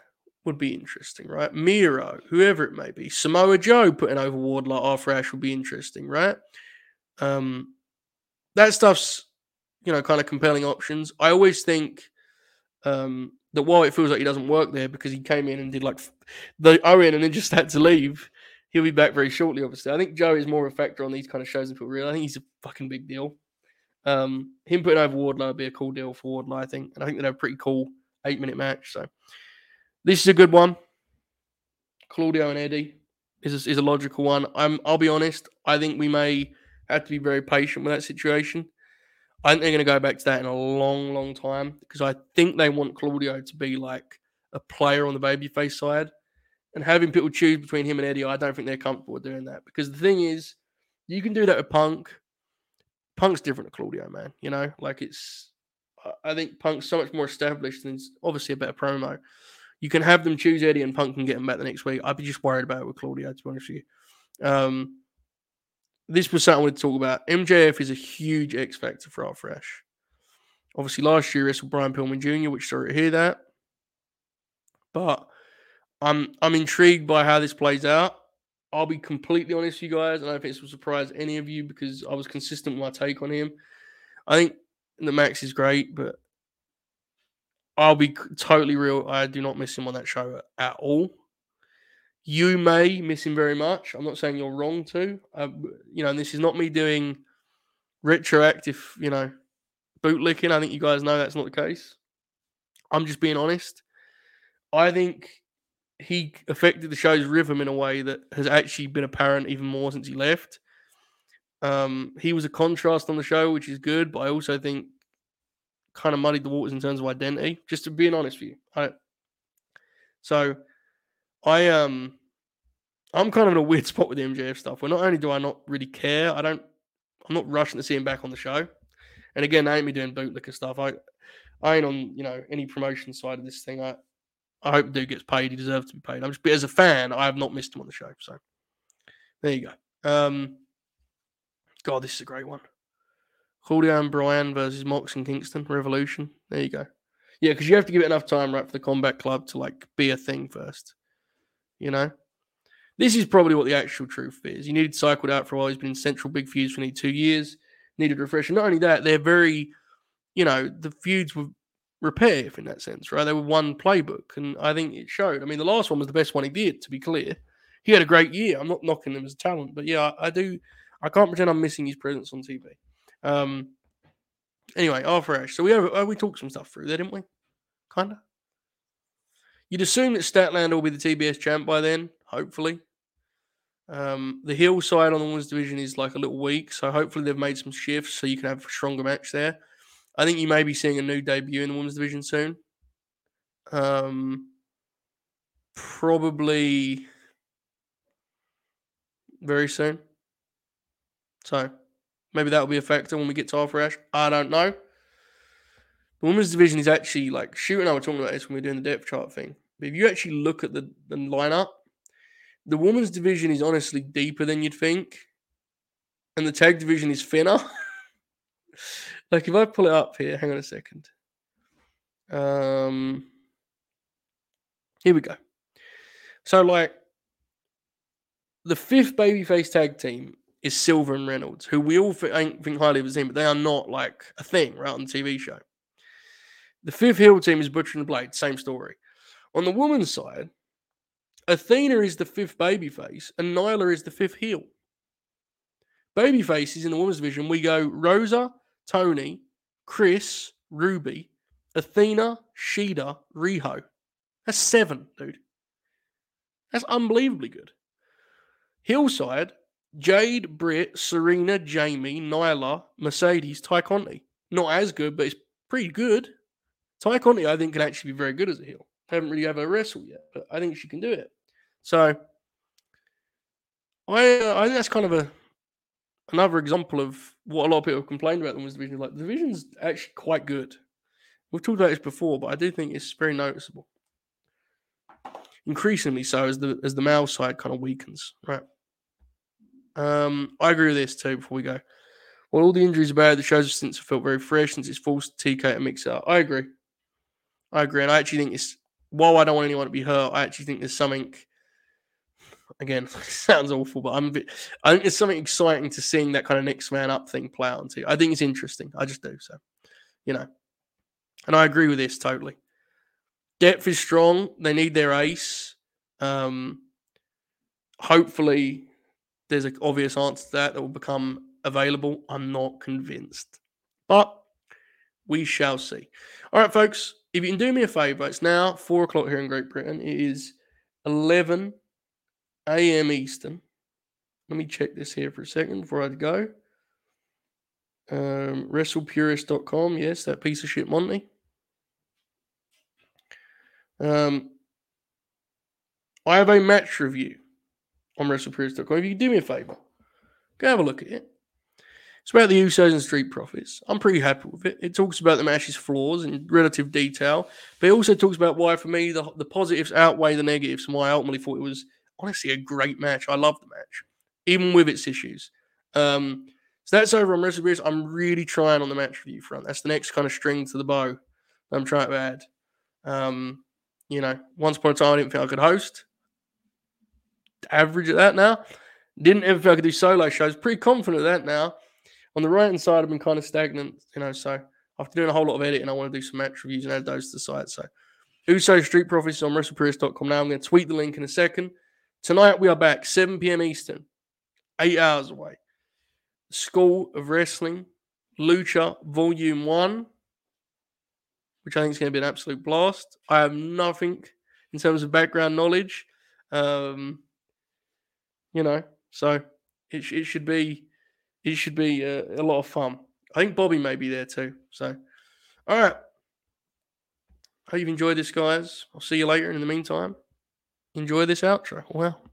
would be interesting, right? Miro, whoever it may be, Samoa Joe putting over Wardlow Arthur Ashe would be interesting, right? Um, that stuff's you know kind of compelling options. I always think um, that while it feels like he doesn't work there because he came in and did like the Owen and then just had to leave, he'll be back very shortly. Obviously, I think Joe is more of a factor on these kind of shows than people real. I think he's a fucking big deal. Um, him putting over Wardlow would be a cool deal for Wardlow, I think, and I think they'd have a pretty cool eight minute match. So this is a good one. Claudio and Eddie is a, is a logical one. I'm. I'll be honest. I think we may have to be very patient with that situation. I think they're going to go back to that in a long, long time because I think they want Claudio to be like a player on the babyface side, and having people choose between him and Eddie, I don't think they're comfortable doing that because the thing is, you can do that with Punk. Punk's different to Claudio, man. You know, like it's. I think Punk's so much more established and it's obviously a better promo. You can have them choose Eddie and Punk and get him back the next week. I'd be just worried about it with Claudio, to be honest with you. Um, this was something I wanted to talk about. MJF is a huge X factor for Arthur Ashe. Obviously, last year wrestled Brian Pillman Jr., which sorry to hear that. But I'm I'm intrigued by how this plays out. I'll be completely honest with you guys. I don't think this will surprise any of you because I was consistent with my take on him. I think the Max is great, but I'll be totally real. I do not miss him on that show at all. You may miss him very much. I'm not saying you're wrong to. Uh, you know, this is not me doing retroactive, you know, bootlicking. I think you guys know that's not the case. I'm just being honest. I think he affected the show's rhythm in a way that has actually been apparent even more since he left. Um, he was a contrast on the show, which is good, but I also think kind of muddied the waters in terms of identity. Just to being honest with you, I, so I um I'm kind of in a weird <laughs> spot with the MJF stuff. Where not only do I not really care, I don't, I'm not rushing to see him back on the show. And again, I ain't me doing bootlicker stuff. I, I ain't on you know any promotion side of this thing. I, I hope dude gets paid. He deserves to be paid. I'm just but as a fan, I have not missed him on the show. So there you go. Um, God, this is a great one. Claudio and Bryan versus Mox and Kingston Revolution. There you go. Yeah, because you have to give it enough time, right, for the Combat Club to like be a thing first. You know, this is probably what the actual truth is. You needed cycled out for a while. He's been in central big feuds for nearly two years. Needed refreshing. Not only that, they're very, you know, the feuds were repetitive in that sense, right? They were one playbook, and I think it showed. I mean, the last one was the best one he did. To be clear, he had a great year. I'm not knocking him as a talent, but yeah, I, I do. I can't pretend I'm missing his presence on TV. Um. Anyway, after Ashe, so we have uh, we talked some stuff through there, didn't we? Kinda. You'd assume that Statlander will be the TBS champ by then, hopefully. Um, the heel side on the women's division is like a little weak, so hopefully they've made some shifts so you can have a stronger match there. I think you may be seeing a new debut in the women's division soon. Um, probably very soon. So maybe that will be a factor when we get to Alpha Ash. I don't know. The women's division is actually like Shoot and I were talking about this when we were doing the depth chart thing. But if you actually look at the, the lineup, the women's division is honestly deeper than you'd think, and the tag division is thinner. <laughs> like if I pull it up here, hang on a second. Um, here we go. So like the fifth babyface tag team is Silver and Reynolds, who we all think, think highly of as team, but they are not like a thing right on the TV show. The fifth heel team is Butcher and Blade, same story. On the women's side, Athena is the fifth babyface, and Nyla is the fifth heel. Babyface is in the women's division. We go Rosa, Toni, Kris, Ruby, Athena, Shida, Riho. That's seven, dude. That's unbelievably good. Hillside, Jade, Britt, Serena, Jamie, Nyla, Mercedes, Tay Conti. Not as good, but it's pretty good. Tay Conti, I think, can actually be very good as a heel. Haven't really ever wrestled yet, but I think she can do it. So I uh, I think that's kind of a another example of what a lot of people complained about them was the women's division. Like the division's actually quite good. We've talked about this before, but I do think it's very noticeable. Increasingly so as the as the male side kind of weakens, right? Um, I agree with this too. Before we go, well, all the injuries about the shows since have felt very fresh since it's forced TK to mix up. I agree. I agree, and I actually think it's while I don't want anyone to be hurt, I actually think there's something again, <laughs> sounds awful, but I'm. I think there's something exciting to seeing that kind of next man up thing play out too. I think it's interesting. I just do so, you know, and I agree with this totally. Depth is strong. They need their ace. Um, hopefully, there's an obvious answer to that that will become available. I'm not convinced, but we shall see. All right, folks. If you can do me a favor, it's now four o'clock here in Great Britain. It is eleven a.m. Eastern. Let me check this here for a second before I go. Um, WrestlePurist.com. Yes, that piece of shit Monty. Um, I have a match review on WrestlePurists.com. If you do me a favor, go have a look at it. It's about the Usos and Street Profits. I'm pretty happy with it. It talks about the match's flaws in relative detail, but it also talks about why, for me, the, the positives outweigh the negatives and why I ultimately thought it was honestly a great match. I love the match, even with its issues. Um, so that's over on WrestlePurists. I'm really trying on the match review front. That's the next kind of string to the bow I'm trying to add. Um, you know, once upon a time, I didn't think I could host. Average at that now. Didn't ever feel I could do solo shows. Pretty confident of that now. On the right hand side, I've been kind of stagnant, you know. So after doing a whole lot of editing, I want to do some match reviews and add those to the site. So Uso Street Profits on WrestlePurists.com now. I'm going to tweet the link in a second. Tonight we are back, 7 p.m. Eastern, eight hours away. School of Wrestling, Lucha Volume 1 which I think is going to be an absolute blast. I have nothing in terms of background knowledge, um, you know, so it, it should be it should be a, a lot of fun. I think Bobby may be there too. So, all right. Hope you've enjoyed this, guys. I'll see you later. And in the meantime, enjoy this outro. Well.